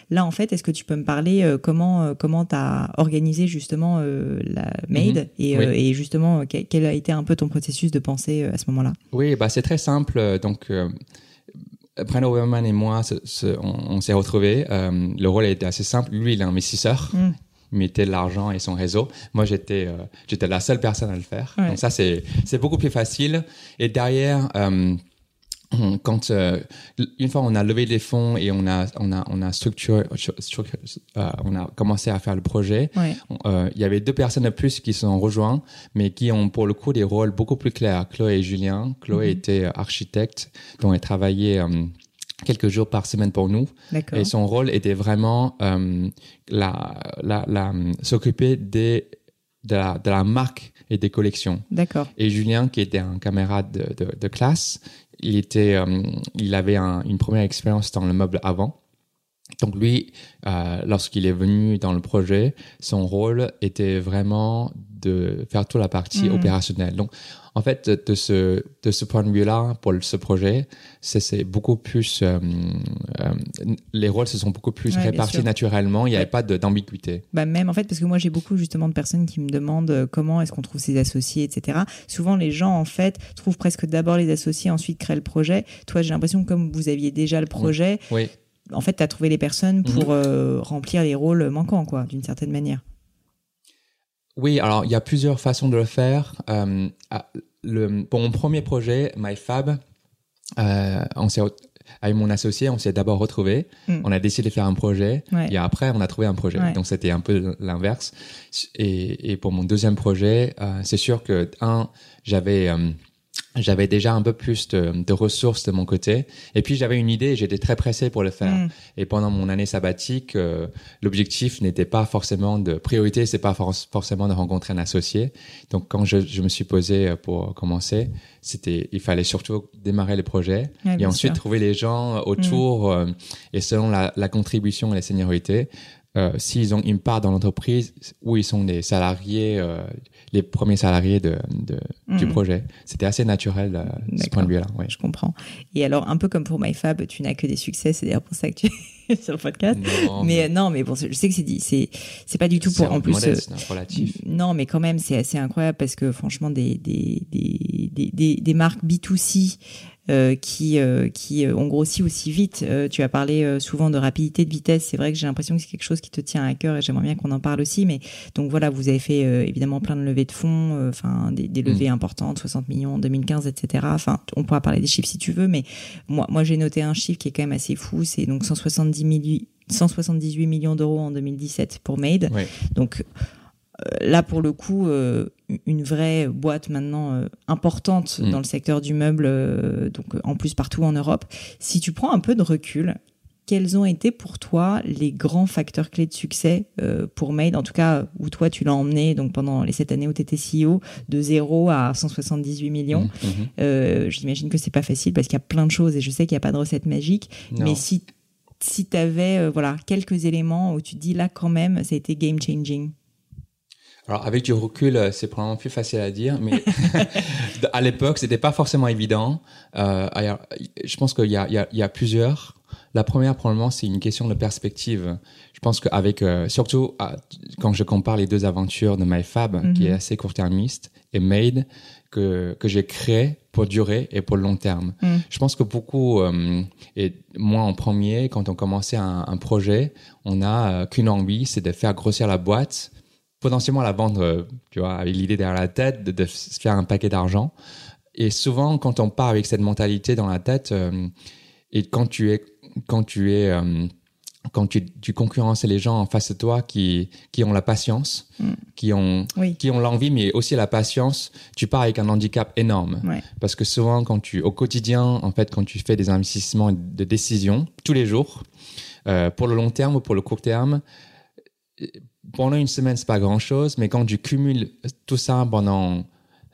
Là, en fait, est-ce que tu peux me parler euh, comment euh, comment t'as organisé justement euh, la Made Mhm. et, Oui. et justement quel, quel a été un peu ton processus de pensée à ce moment-là? Oui, bah c'est très simple. euh, Donc, euh, Brent Overman et moi, se- se- on, on s'est retrouvés. Euh, le rôle était assez simple. Lui, il est investisseur. Mm. Il mettait de l'argent et son réseau. Moi, j'étais euh, j'étais la seule personne à le faire. Ouais. Donc ça, c'est c'est beaucoup plus facile. Et derrière, euh, quand euh, une fois on a levé des fonds et on a on a on a structuré, structuré- euh, on a commencé à faire le projet, Ouais. euh, il y avait deux personnes de plus qui se sont rejoints, mais qui ont pour le coup des rôles beaucoup plus clairs. Chloé et Julien. Chloé Mhm. était architecte, dont elle travaillait quelques jours par semaine pour nous. Et son rôle était vraiment la, la, la, s'occuper des, de, la, de la marque et des collections. D'accord. Et Julien, qui était un camarade de, de, de classe, il était, euh, il avait un- une première expérience dans le meuble avant. Donc lui, euh, lorsqu'il est venu dans le projet, son rôle était vraiment de faire toute la partie Mhm. opérationnelle. Donc en fait, de, de ce de ce point de vue-là, pour ce projet, c'est beaucoup plus euh, euh, les rôles se sont beaucoup plus Ouais, répartis naturellement. Il n'y avait Ouais. pas d'ambiguïté. Bah même en fait parce que moi j'ai beaucoup justement de personnes qui me demandent comment est-ce qu'on trouve ses associés etc. Souvent les gens en fait trouvent presque d'abord les associés ensuite créent le projet. Toi j'ai l'impression que comme vous aviez déjà le projet, Oui. En fait tu as trouvé les personnes pour euh, remplir les rôles manquants quoi d'une certaine manière. Oui, alors il y a plusieurs façons de le faire. Euh, le, pour mon premier projet, MyFab, euh, on s'est, avec mon associé, on s'est d'abord retrouvés. Mm. On a décidé de faire un projet. Ouais. Et après, on a trouvé un projet. Ouais. Donc c'était un peu l'inverse. Et, et pour mon deuxième projet, euh, c'est sûr que un, j'avais euh, j'avais déjà un peu plus de, de ressources de mon côté. Et puis j'avais une idée j'étais très pressé pour le faire. Mm. Et pendant mon année sabbatique, euh, l'objectif n'était pas forcément de priorité, c'est pas for- forcément de rencontrer un associé. Donc quand je, je me suis posé euh, pour commencer, c'était il fallait surtout démarrer le projet et ensuite sûr. trouver les gens autour euh, et selon la, la contribution et la seniorité. Euh, s'ils ont une part dans l'entreprise où ils sont des salariés, euh, les premiers salariés de, de- du Mhm. projet. C'était assez naturel euh, de ce D'accord. point de vue-là. Ouais. Je comprends. Et alors un peu comme pour MyFab, tu n'as que des succès, c'est d'ailleurs pour ça que tu es sur le podcast. Non, Mais euh, non, mais bon, je sais que c'est dit, c'est c'est pas du tout pour c'est en plus. euh, modeste, hein, relatif. Non, mais quand même, c'est assez incroyable parce que franchement, des, des, des, des, des, des marques B2C euh, qui, euh, qui euh, ont grossi aussi vite. Euh, tu as parlé souvent de rapidité, de vitesse. C'est vrai que j'ai l'impression que c'est quelque chose qui te tient à cœur et j'aimerais bien qu'on en parle aussi. Mais donc voilà, vous avez fait évidemment plein de levées de fonds, enfin des, des levées importantes, 60 millions en 2015, etc. Enfin, on pourra parler des chiffres si tu veux, mais moi, moi j'ai noté un chiffre qui est quand même assez fou. C'est donc 170 milli- 178 millions d'euros en 2017 pour Made. Ouais. Donc là, pour le coup, euh, une vraie boîte maintenant euh, importante Mm. dans le secteur du meuble, euh, donc euh, en plus partout en Europe. Si tu prends un peu de recul, quels ont été pour toi les grands facteurs clés de succès euh, pour Made, en tout cas où toi tu l'as emmené donc pendant les sept années où tu étais CEO de 0 à 178 millions? Mmh, mmh. Euh, J'imagine que c'est pas facile parce qu'il y a plein de choses et je sais qu'il n'y a pas de recette magique. Non. Mais si si tu avais euh, voilà quelques éléments où tu te dis là quand même ça a été game changing. Alors avec du recul, euh, c'est probablement plus facile à dire, mais à l'époque, c'était pas forcément évident. Euh, alors, je pense qu'il y a, y, y plusieurs. La première, probablement, c'est une question de perspective. Je pense qu'avec, euh, surtout à- quand je compare les deux aventures de MyFab, qui est assez court-termiste, et Made, que, que j'ai créé pour durer et pour le long terme. Mm. Je pense que beaucoup, euh, et moi en premier, quand on commençait un, un projet, on n'a euh, qu'une envie, c'est de faire grossir la boîte, potentiellement la vendre, euh, tu vois, avec l'idée derrière la tête de, de se faire un paquet d'argent. Et souvent, quand on part avec cette mentalité dans la tête, euh, et quand tu es, quand tu es, euh, quand tu, tu concurrences les gens en face de toi qui, qui ont la patience, Mm. qui ont, Oui. qui ont l'envie, mais aussi la patience, tu pars avec un handicap énorme. Ouais. Parce que souvent, quand tu, au quotidien, en fait, quand tu fais des investissements de décisions, tous les jours, euh, pour le long terme ou pour le court terme, pendant une semaine, c'est pas grand chose, mais quand tu cumules tout ça pendant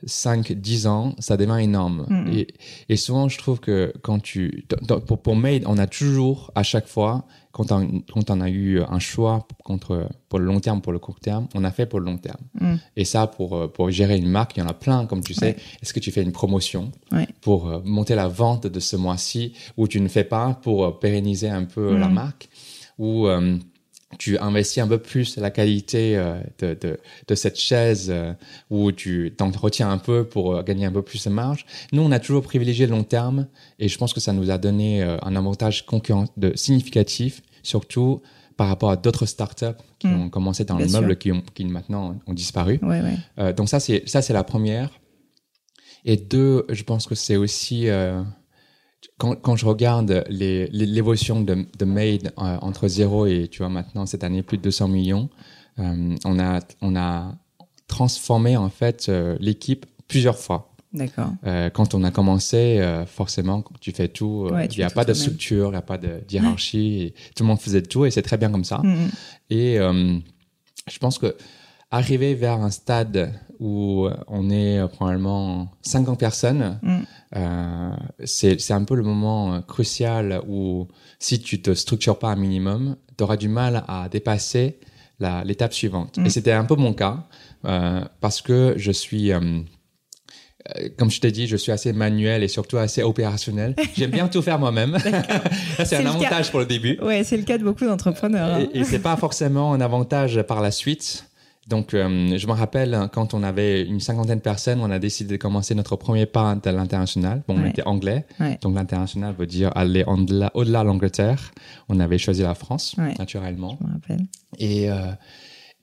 5, 10 ans, ça devient énorme. Mhm. Et, et souvent, je trouve que quand tu, pour, pour Made, on a toujours, à chaque fois, quand on, quand on a eu un choix contre, pour le long terme, pour le court terme, on a fait pour le long terme. Mm. Et ça, pour, euh, pour gérer une marque, il y en a plein, comme tu sais. Ouais. Est-ce que tu fais une promotion Ouais. pour euh, monter la vente de ce mois-ci ou tu ne fais pas pour euh, pérenniser un peu euh, la marque ou euh, tu investis un peu plus la qualité euh, de, de, de cette chaise euh, ou tu t'en retiens un peu pour euh, gagner un peu plus de marge. Nous, on a toujours privilégié le long terme et je pense que ça nous a donné un avantage concurrent de significatif, surtout par rapport à d'autres startups qui Mm. ont commencé dans le meuble qui, ont, qui maintenant ont disparu. Ouais, ouais. Euh, donc ça c'est ça c'est la première. Et deux, je pense que c'est aussi euh, quand, quand je regarde les- les- l'évolution de, de Made euh, entre zéro et tu vois maintenant cette année plus de 200 millions, euh, on a on a transformé en fait euh, l'équipe plusieurs fois. D'accord. Quand on a commencé, forcément, tu fais tout. Il n'y a pas de structure, il n'y a pas de hiérarchie. tout le monde faisait tout et c'est très bien comme ça. Mm, mm. Et je pense que arriver vers un stade où on est euh, probablement 50 personnes, Mm. euh, c'est un peu le moment euh, crucial où si tu te structures pas un minimum, tu auras du mal à dépasser l'étape suivante. Mm. Et c'était un peu mon cas euh, parce que je suis... euh, euh, comme je t'ai dit, je suis assez manuel et surtout assez opérationnel. J'aime bien tout faire moi-même. C'est un cas. avantage pour le début. Ouais, c'est le cas de beaucoup d'entrepreneurs. hein. Et, et c'est pas forcément un avantage par la suite. Donc, euh, je me rappelle hein, quand on avait une cinquantaine de personnes, on a décidé de commencer notre premier pas à l'international. Bon, on était anglais, Ouais. donc l'international veut dire aller au-delà de l'Angleterre. On avait choisi la France, Ouais. naturellement. Je me rappelle. Et, euh,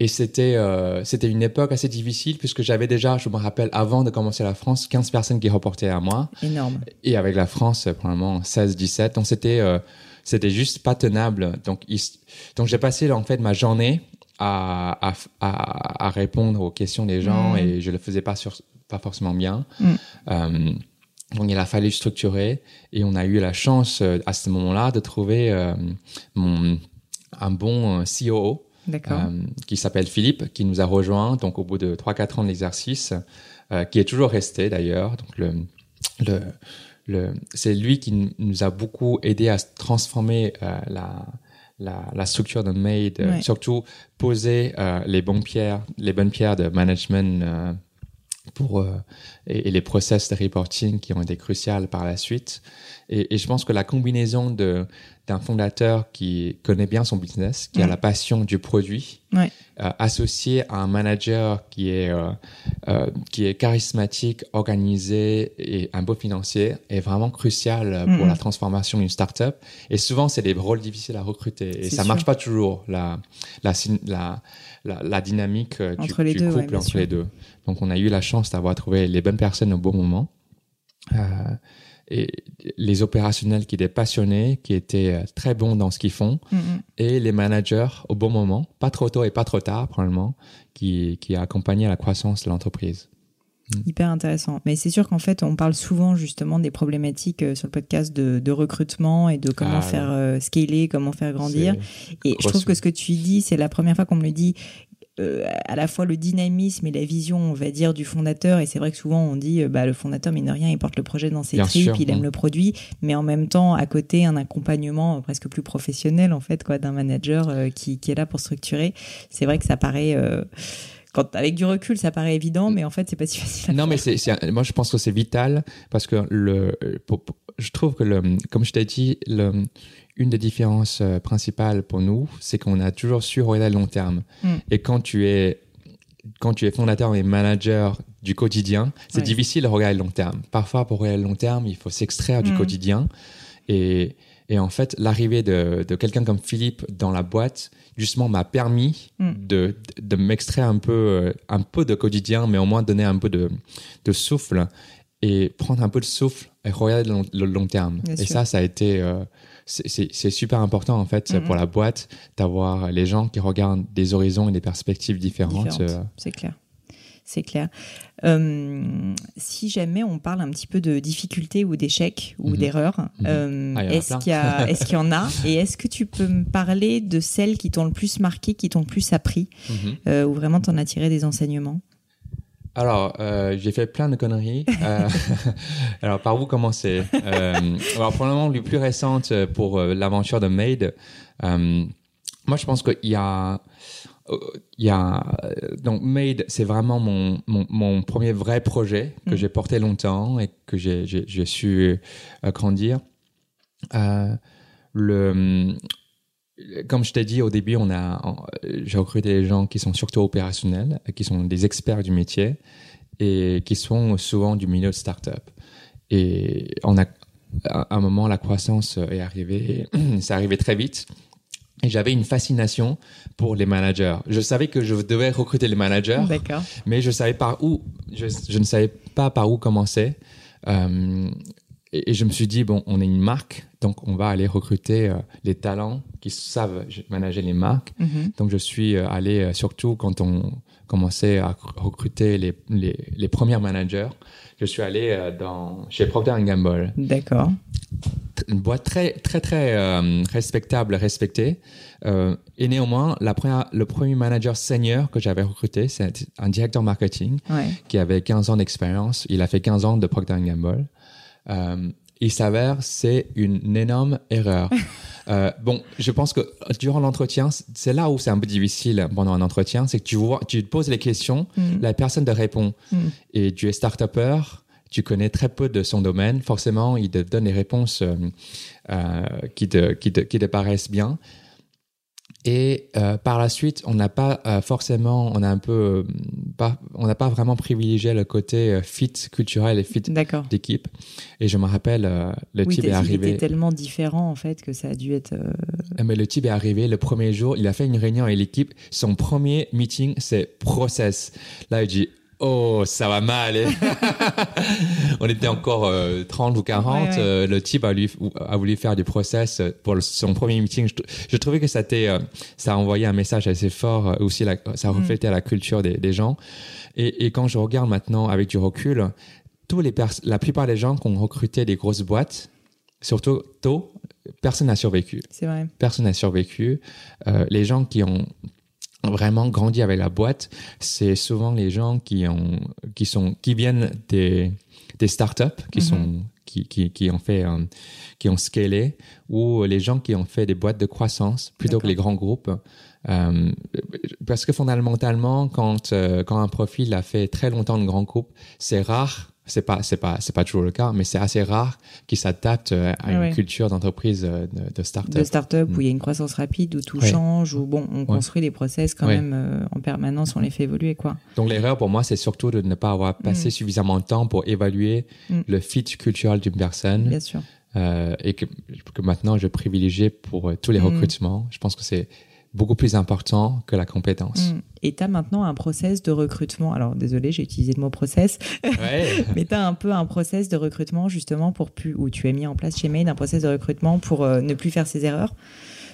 et c'était euh, c'était une époque assez difficile puisque j'avais déjà, je me rappelle, avant de commencer la France, 15 personnes qui reportaient à moi Énorme. et avec la France probablement 16 17 donc c'était euh, c'était juste pas tenable donc il donc j'ai passé en fait ma journée à à, à, à répondre aux questions des gens Mm. et je le faisais pas sur pas forcément bien Mm. Euh, donc il a fallu structurer et on a eu la chance euh, à ce moment-là de trouver euh, mon un bon COO qui s'appelle Philippe, qui nous a rejoint donc au bout de 3-4 ans l'exercice, euh, qui est toujours resté d'ailleurs. Donc le, le, le, c'est lui qui nous a beaucoup aidé à transformer la, la, la structure de Made, euh, Ouais. surtout poser euh, les bonnes pierres, les bonnes pierres de management euh, pour euh, et, et les process de reporting qui ont été cruciales par la suite. Et, et je pense que la combinaison de d'un fondateur qui connaît bien son business, qui a la passion du produit, Ouais. euh, associé à un manager qui est euh, qui est charismatique, organisé et un beau financier est vraiment crucial pour la transformation d'une startup. Et souvent, c'est des rôles difficiles à recruter et C'est ça sûr. marche pas toujours la la la la, dynamique du, Entre du deux, couple entre sûr. les deux. Donc, on a eu la chance d'avoir trouvé les bonnes personnes au bon moment. Euh, et les opérationnels qui étaient passionnés, qui étaient euh, très bons dans ce qu'ils font, Mm, mm. et les managers au bon moment, pas trop tôt et pas trop tard probablement, qui, qui a accompagné la croissance de l'entreprise. Hyper intéressant. Mais c'est sûr qu'en fait, on parle souvent justement des problématiques euh, sur le podcast de, recrutement et de comment ah, faire euh, scaler, comment faire grandir. Et je trouve que ce que tu dis, c'est la première fois qu'on me le dit. Euh, à la fois le dynamisme et la vision, on va dire, du fondateur. Et c'est vrai que souvent on dit, bah, le fondateur, mine de rien, il porte le projet dans ses tripes, il aime le produit, mais en même temps, à côté, un accompagnement presque plus professionnel, en fait, quoi, d'un manager qui, qui, est là pour structurer. C'est vrai que ça paraît quand avec du recul, ça paraît évident, mais en fait, c'est pas si facile. non, mais c'est, moi, je pense que c'est vital parce que le, je trouve que le, comme je t'ai dit, le, une des différences euh, principales pour nous, c'est qu'on a toujours su regarder le long terme. Mm. Et quand tu es quand tu es fondateur et manager du quotidien, c'est difficile de regarder le long terme. Parfois, pour regarder le long terme, il faut s'extraire du mm. quotidien. Et, et, en fait, l'arrivée de, de quelqu'un comme Philippe dans la boîte, justement m'a permis mm. de, de m'extraire un peu, euh, un peu de quotidien, mais au moins donner un peu de, de souffle et prendre un peu de souffle et regarder le, long terme. et ça, ça a été, euh, c'est super important en fait mm-hmm. pour la boîte d'avoir les gens qui regardent des horizons et des perspectives différentes. Euh. C'est clair c'est clair. Euh, si jamais on parle un petit peu de difficultés ou d'échecs ou mhm. d'erreurs, mhm. euh, ah, est-ce qu'il y, en a Et est-ce que tu peux me parler de celles qui t'ont le plus marqué, qui t'ont le plus appris, mhm. euh, ou vraiment t'en as tiré des enseignements? Alors, j'ai fait plein de conneries. alors, par où commencer? Alors, probablement le plus récente pour l'aventure de Made. moi, je pense qu'il y a il y a donc Made, c'est vraiment mon, mon, mon, premier vrai projet que mm. j'ai porté longtemps et que j'ai, j'ai, su euh, grandir. Euh, le, comme je t'ai dit au début, on a, j'ai recruté des gens qui sont surtout opérationnels, qui sont des experts du métier et qui sont souvent du milieu de start-up. Et on a, à un moment, la croissance est arrivée, c'est arrivé très vite. Et j'avais une fascination pour les managers. Je savais que je devais recruter les managers, mais je savais par où, je, je, ne savais pas par où commencer. Euh, et, je me suis dit bon, on est une marque, donc on va aller recruter euh, les talents qui savent manager les marques. Mm-hmm. Donc je suis euh, allé euh, surtout quand on commençait à recruter les, les, les premiers managers. Je suis allé dans chez Procter Gamble. D'accord une boîte très très très respectable, respectée. Et néanmoins, la première, le premier manager senior que j'avais recruté, c'est un directeur marketing qui avait 15 ans d'expérience. Il a fait 15 ans de Procter Gamble. Euh, il s'avère c'est une énorme erreur. Euh, bon, je pense que durant l'entretien, c'est là où c'est un peu difficile pendant un entretien, c'est que tu vois, tu poses les questions, mm. la personne te répond, mm. et tu es start-upper, tu connais très peu de son domaine, forcément, il te donne des réponses euh, euh, qui, te, qui, te, qui te paraissent bien. Et euh, par la suite, on n'a pas forcément, on a un peu, pas, on n'a pas vraiment privilégié le côté fit culturel et fit d'équipe. Et je me rappelle, le type est arrivé. Il était tellement différent en fait que ça a dû être. Mais le type est arrivé le premier jour, il a fait une réunion avec l'équipe. Son premier meeting, c'est process. Là, il dit Oh, ça va mal. on était encore 30 euh, ou 40. Euh, le type a, lui, a voulu faire du process pour son premier meeting. Je, trouvais que ça, euh, ça a envoyé un message assez fort. Aussi, ça mm. reflétait la culture des, des gens. Et, et, quand je regarde maintenant avec du recul, tous les la plupart des gens qui ont recruté des grosses boîtes, surtout tôt, personne n'a survécu. C'est vrai. Personne n'a survécu. Les gens qui ont vraiment grandi avec la boîte, c'est souvent les gens qui ont qui sont qui viennent des des startups qui mhm. sont qui, qui, qui ont fait euh, qui ont scalé ou les gens qui ont fait des boîtes de croissance plutôt que les grands groupes euh, parce que fondamentalement quand euh, quand un profil a fait très longtemps de grands groupes c'est rare c'est pas c'est pas c'est pas toujours le cas mais c'est assez rare qu'ils s'adaptent euh, à une culture d'entreprise euh, de, de start-up. De start-up où il y a une croissance rapide où tout change où bon on construit les process quand même euh, en permanence on les fait évoluer quoi. Donc l'erreur pour moi c'est surtout de ne pas avoir passé mm. suffisamment de temps pour évaluer mm. le fit culturel d'une personne bien sûr. et que, que maintenant je privilégie pour tous les mm. recrutements. Je pense que c'est beaucoup plus important que la compétence. Mm. Et tu as maintenant un process de recrutement. Alors, désolé, j'ai utilisé le mot process. mais tu as un peu un process de recrutement justement pour plus, où tu as mis en place chez Mail un process de recrutement pour euh, ne plus faire ces erreurs.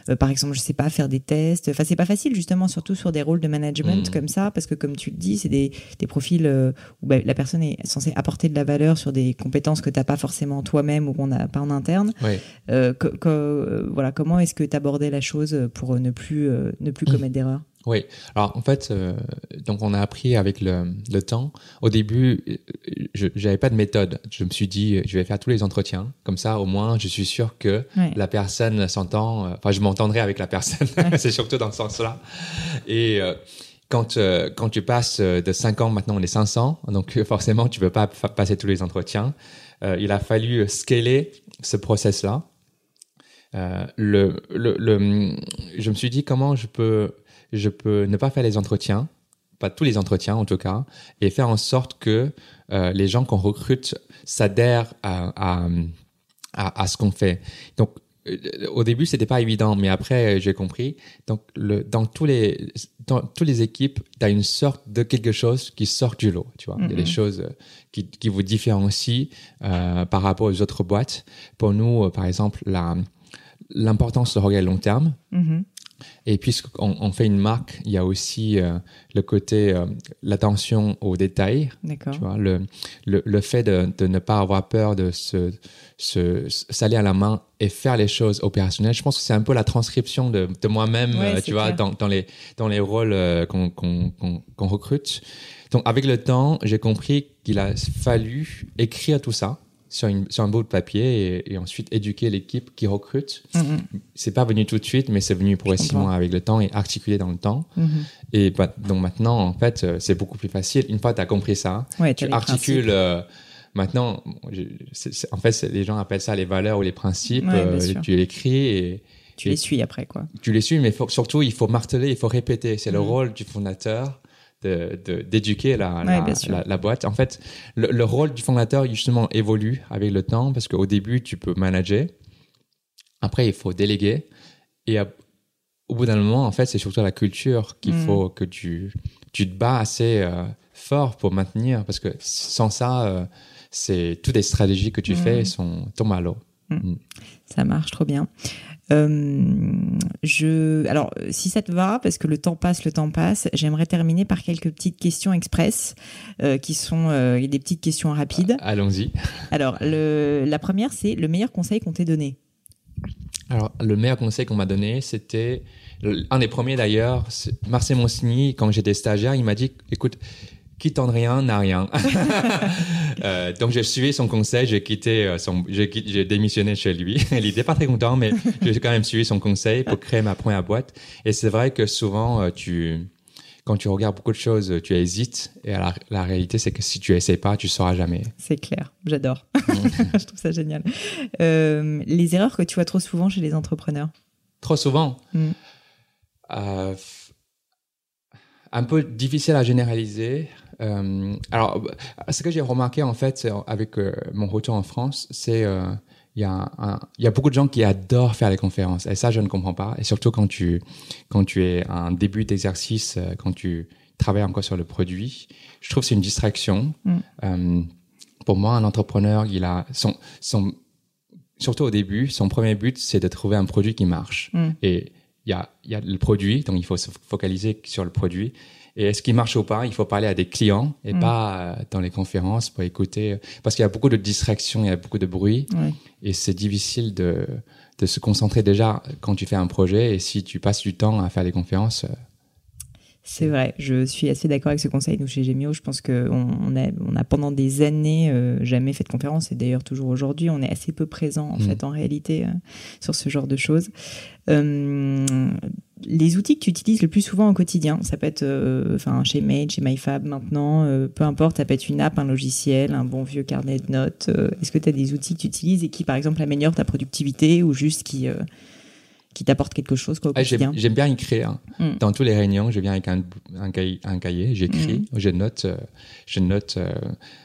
Euh, par exemple, je sais pas, faire des tests. Enfin, c'est pas facile justement, surtout sur des rôles de management Mm. comme ça, parce que comme tu le dis, c'est des, des profils euh, où bah, la personne est censée apporter de la valeur sur des compétences que t'as pas forcément toi-même ou qu'on n'a pas en interne. Euh, co- euh, voilà, comment est-ce que tu abordais la chose pour ne plus euh, ne plus Mm. commettre d'erreurs Oui. Alors en fait, euh, donc on a appris avec le, le temps. Au début, euh, je j'avais pas de méthode. Je me suis dit, je vais faire tous les entretiens. Comme ça, au moins, je suis sûr que la personne s'entend. euh, Enfin, je m'entendrai avec la personne. C'est surtout dans ce sens-là. Et euh, quand euh, quand tu passes euh, de 5 ans, maintenant on est 500, donc forcément tu peux pas passer tous les entretiens. Euh, il a fallu scaler ce process-là. Euh, le, le, le, je me suis dit comment je peux, je peux ne pas faire les entretiens, pas tous les entretiens en tout cas, et faire en sorte que euh, les gens qu'on recrute s'adhèrent à, à, à, à ce qu'on fait. Donc euh, au début c'était pas évident, mais après euh, j'ai compris. Donc le, dans tous les dans toutes les équipes, tu as une sorte de quelque chose qui sort du lot. Tu vois, il y a des Mhm. choses qui, qui vous différencient euh, par rapport aux autres boîtes. Pour nous, par exemple, la l'importance de regarder long terme. Mhm. Et puisqu'on on fait une marque, il y a aussi euh, le côté, euh, l'attention aux détails. Tu vois, le, le, le fait de, de ne pas avoir peur de se, se s'aller à la main et faire les choses opérationnelles. Je pense que c'est un peu la transcription de, de moi-même, Ouais, euh, tu vois, dans, dans les dans les rôles qu'on qu'on qu'on qu'on recrute. Donc avec le temps, j'ai compris qu'il a fallu écrire tout ça sur, une, sur un bout de papier et, et ensuite éduquer l'équipe qui recrute. Mhm. C'est pas venu tout de suite, mais c'est venu progressivement avec le temps et articulé dans le temps. Mhm. Et bah, donc maintenant, en fait, euh, c'est beaucoup plus facile. Une fois que tu as compris ça, Ouais, tu les articules. euh, maintenant, je- en fait, les gens appellent ça les valeurs ou les principes. Ouais, euh, tu l'écris et Tu les suis après, quoi. tu les suis, mais faut- surtout, il faut marteler, il faut répéter. C'est le Mhm. rôle du fondateur de de- d'éduquer la, Ouais, la, boîte. En fait, le, le rôle du fondateur, justement, évolue avec le temps parce qu'au début, tu peux manager. Après, il faut déléguer. Et à- au bout d'un moment, en fait, c'est surtout la culture qu'il Mhm. faut que tu, tu te bats assez euh, fort pour maintenir parce que sans ça, euh, c'est toutes les stratégies que tu Mhm. fais sont tombent à l'eau. Ça marche trop bien. Euh, je, alors, si ça te va, parce que le temps passe, le temps passe, j'aimerais terminer par quelques petites questions express, euh, qui sont euh, des petites questions rapides. Allons-y. Alors, le, la première, c'est le meilleur conseil qu'on t'ait donné. Alors, le meilleur conseil qu'on m'a donné, c'était un des premiers d'ailleurs. Marcel Monsigny, quand j'étais stagiaire, il m'a dit "Écoute, qui tente rien n'a rien." Euh, donc, j'ai suivi son conseil. J'ai quitté euh, son, j'ai, démissionné chez lui. il était pas très content, mais j'ai quand même suivi son conseil pour créer ma première boîte. Et c'est vrai que souvent, euh, tu quand tu regardes beaucoup de choses, tu hésites. Et la, la réalité, c'est que si tu essaies pas, tu sauras jamais. C'est clair, j'adore. je trouve ça génial. Euh, les erreurs que tu vois trop souvent chez les entrepreneurs? Trop souvent? Mm. Euh, un peu difficile à généraliser. Euh, alors, ce que j'ai remarqué en fait avec euh, mon retour en France, c'est euh, il y, a y beaucoup de gens qui adorent faire les conférences et ça je ne comprends pas. Et surtout quand tu quand tu es un début d'exercice, quand tu travailles encore sur le produit, je trouve que c'est une distraction. Mm. Pour moi, un entrepreneur, il a son son surtout au début, son premier but, c'est de trouver un produit qui marche. Mm. Et il y a, il y a le produit, donc il faut se focaliser sur le produit. Et est-ce qu'il marche ou pas? Il faut parler à des clients et Mm. pas euh, dans les conférences pour écouter. Parce qu'il y a beaucoup de distractions, il y a beaucoup de bruit. Et c'est difficile de, de se concentrer déjà quand tu fais un projet. Et si tu passes du temps à faire des conférences, euh, C'est vrai, je suis assez d'accord avec ce conseil. Nous, chez Gemio, je pense qu'on on a, on a pendant des années euh, jamais fait de conférence et d'ailleurs toujours aujourd'hui, on est assez peu présent en Mm. fait en réalité euh, sur ce genre de choses. Euh, les outils que tu utilises le plus souvent au quotidien, ça peut être enfin chez Made, chez MyFab maintenant, peu importe, ça peut être une app, un logiciel, un bon vieux carnet de notes. Est-ce que tu as des outils que tu utilises et qui par exemple améliorent ta productivité ou juste qui qui t'apportent quelque chose quoi, au ah, j'aime quotidien j'aime bien écrire. Mm. Dans toutes les réunions, je viens avec un, un cahier, un cahier j'écris, Mm. je note, euh, je note euh,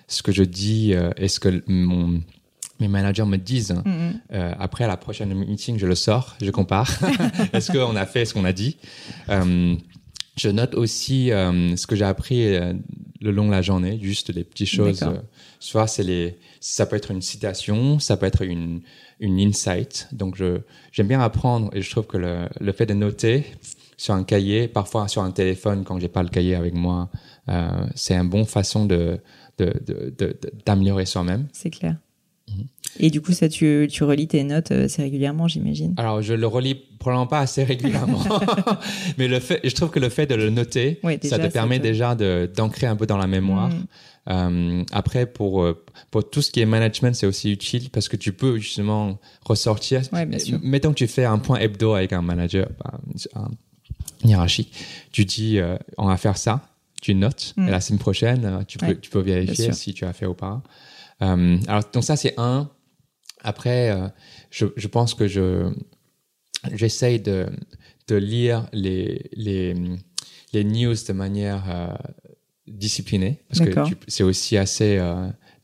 ce que je dis euh, et ce que mon, mes managers me disent. Mm, mm. Euh, après, à la prochaine meeting, je le sors, je compare. Est-ce qu'on a fait ce qu'on a dit? Euh, Je note aussi euh, ce que j'ai appris euh, le long de la journée, juste les petites choses. Euh, soit c'est les, ça peut être une citation, ça peut être une, une insight. Donc je, j'aime bien apprendre et je trouve que le, le fait de noter sur un cahier, parfois sur un téléphone quand j'ai pas le cahier avec moi, c'est une bonne façon de, de, de, de- de- d'améliorer soi-même. C'est clair. Et du coup, ça, tu, tu relis tes notes euh, assez régulièrement, j'imagine. Alors, je le relis probablement pas assez régulièrement, mais le fait, je trouve que le fait de le noter, Ouais, déjà, ça te permet déjà d'ancrer un peu dans la mémoire. Mm. Euh, après, pour, euh, pour tout ce qui est management, c'est aussi utile parce que tu peux justement ressortir. Ouais, bien sûr. Mettons que tu fais un point hebdo avec un manager, bah, un hiérarchique. Tu dis, euh, on va faire ça. Tu notes. Mm. Et la semaine prochaine, tu peux, Ouais, tu peux vérifier si tu as fait ou pas. Euh, alors, donc ça, c'est un. Après, euh, je, je pense que je, j'essaye de, de lire les, les, les news de manière euh, disciplinée parce que c'est aussi assez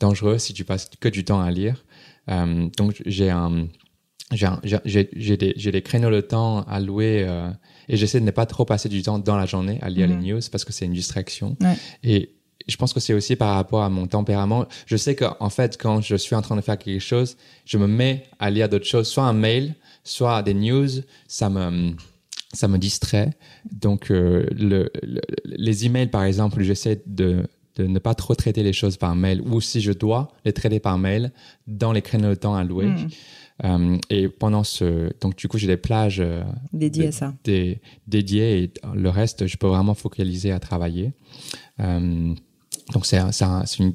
dangereux si tu passes que du temps à lire. Donc j'ai un j'ai un- j'ai j'ai- j'ai des j'ai des créneaux de temps alloués euh, et j'essaie de ne pas trop passer du temps dans la journée à lire Mhm. les news parce que c'est une distraction. Ouais. Et je pense que c'est aussi par rapport à mon tempérament. Je sais qu'en fait, quand je suis en train de faire quelque chose, je me mets à lire d'autres choses, soit un mail, soit des news. Ça me, ça me distrait. Donc, euh, le, le- les emails, par exemple, j'essaie de, de ne pas trop traiter les choses par mail, ou si je dois les traiter par mail, dans les créneaux de temps alloués. Mm. Euh, et pendant ce, donc du coup, j'ai des plages euh, Dédié de- à ça. des- dédiées et le reste, je peux vraiment focaliser à travailler. Euh, donc c'est un- une,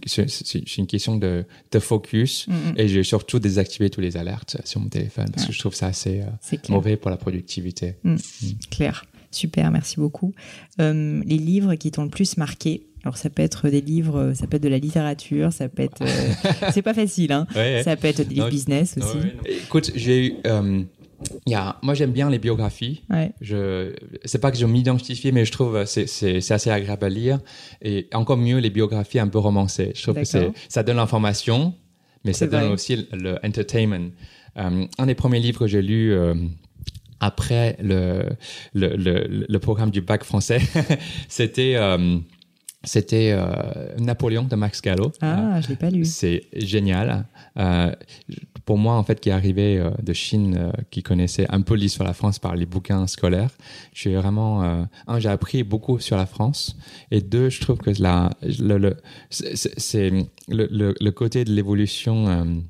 une question de, de focus Mm, mm. et j'ai surtout désactivé tous les alertes sur mon téléphone parce que je trouve ça assez euh, clair. mauvais pour la productivité. Claire. Super, merci beaucoup. Euh, les livres qui t'ont le plus marqué. Alors ça peut être des livres, ça peut être de la littérature, ça peut être. euh, c'est pas facile, hein. Ouais. Ça peut être des livres Non, business aussi. Ouais. Écoute, j'ai eu, euh, y a, moi j'aime bien les biographies. Ouais. Je, c'est pas que je m'identifie, mais je trouve euh, c'est c'est c'est assez agréable à lire et encore mieux les biographies un peu romancées. Je trouve que c'est ça donne l'information, mais ça donne aussi le, le entertainment. Euh, un des premiers livres que j'ai lu euh, après le, le le le programme du bac français, c'était c'était euh, Napoléon de Max Gallo. Ah, je l'ai pas lu. C'est génial. Euh, pour moi, en fait, qui est arrivé euh, de Chine, qui connaissait un peu l'histoire de la France par les bouquins scolaires, je suis vraiment un, j'ai appris beaucoup sur la France, et deux, je trouve que la, le, le, c'est le, le, le côté de l'évolution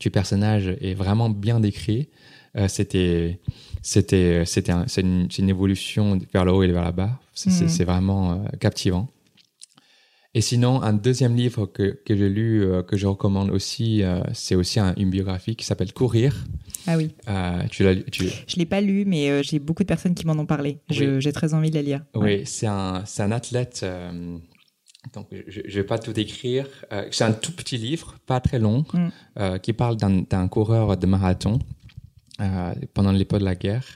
du personnage est vraiment bien décrit. C'était c'était c'était un- une, une évolution vers le haut et vers le bas. C'est c'est vraiment captivant. Et sinon, un deuxième livre que, que j'ai lu, euh, que je recommande aussi, euh, c'est aussi un- une biographie qui s'appelle Courir. Ah oui. Euh, tu l'as lu tu... Je l'ai pas lu, mais j'ai beaucoup de personnes qui m'en ont parlé. Oui. J'ai très envie de la lire. Oui, c'est un, un athlète. donc, je ne vais pas tout écrire. Euh, c'est un tout petit livre, pas très long, Mm. qui parle d'un coureur de marathon pendant l'époque de la guerre.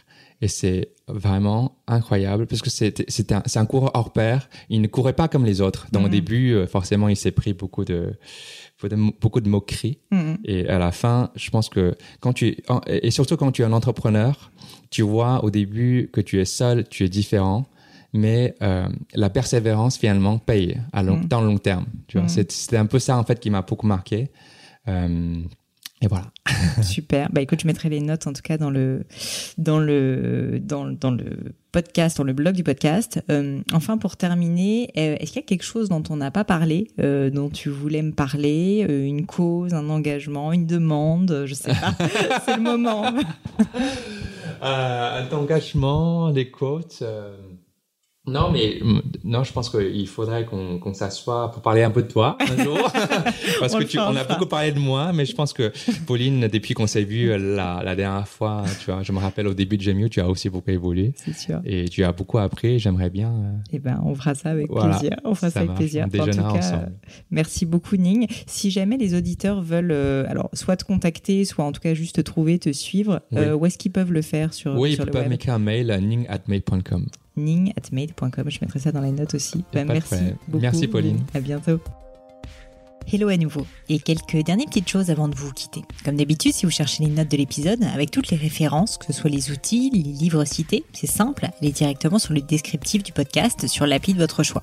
Et c'est vraiment incroyable parce que c'est un, coureur hors pair. Il ne courait pas comme les autres. Donc, au Mhm. début, euh, forcément, il s'est pris beaucoup de, beaucoup de moqueries. Mhm. Et à la fin, je pense que quand tu et surtout quand tu es un entrepreneur, tu vois au début que tu es seul, tu es différent, mais euh, la persévérance finalement paye à long, Mm. dans le long terme. Tu vois. C'est- c'était un peu ça en fait qui m'a beaucoup marqué. Euh, et voilà. Super. Bah écoute, je mettrai les notes en tout cas dans le dans le dans, le- dans le podcast, dans le blog du podcast. Euh, enfin, pour terminer, euh, est-ce qu'il y a quelque chose dont on n'a pas parlé, euh, dont tu voulais me parler, euh, une cause, un engagement, une demande, je sais pas. C'est le moment. Euh, engagement, les quotes. Euh, Non, mais non, je pense qu'il faudrait qu'on qu'on s'assoie pour parler un peu de toi un jour, parce On que tu, on a beaucoup parlé de moi, mais je pense que Pauline, depuis qu'on s'est vu euh, la, la dernière fois, tu vois, je me rappelle au début de mieux, tu as aussi beaucoup évolué C'est sûr. et tu as beaucoup appris. J'aimerais bien. euh, Eh ben, on fera ça avec Voilà. plaisir. On fera ça, ça avec plaisir. on en tout cas, ensemble. euh, merci beaucoup, Ning. Si jamais les auditeurs veulent, euh, alors, soit te contacter, soit en tout cas juste te trouver, te suivre, Oui. euh, où est-ce qu'ils peuvent le faire sur, oui, sur ils le peuvent m'écrire un mail à ning@mail.com. ning@mail.com. Je mettrai ça dans les notes aussi. De merci beaucoup. Merci, Pauline. À bientôt. Hello à nouveau. Et quelques dernières petites choses avant de vous quitter. Comme d'habitude, si vous cherchez les notes de l'épisode, avec toutes les références, que ce soit les outils, les livres cités, c'est simple, allez directement sur le descriptif du podcast sur l'appli de votre choix.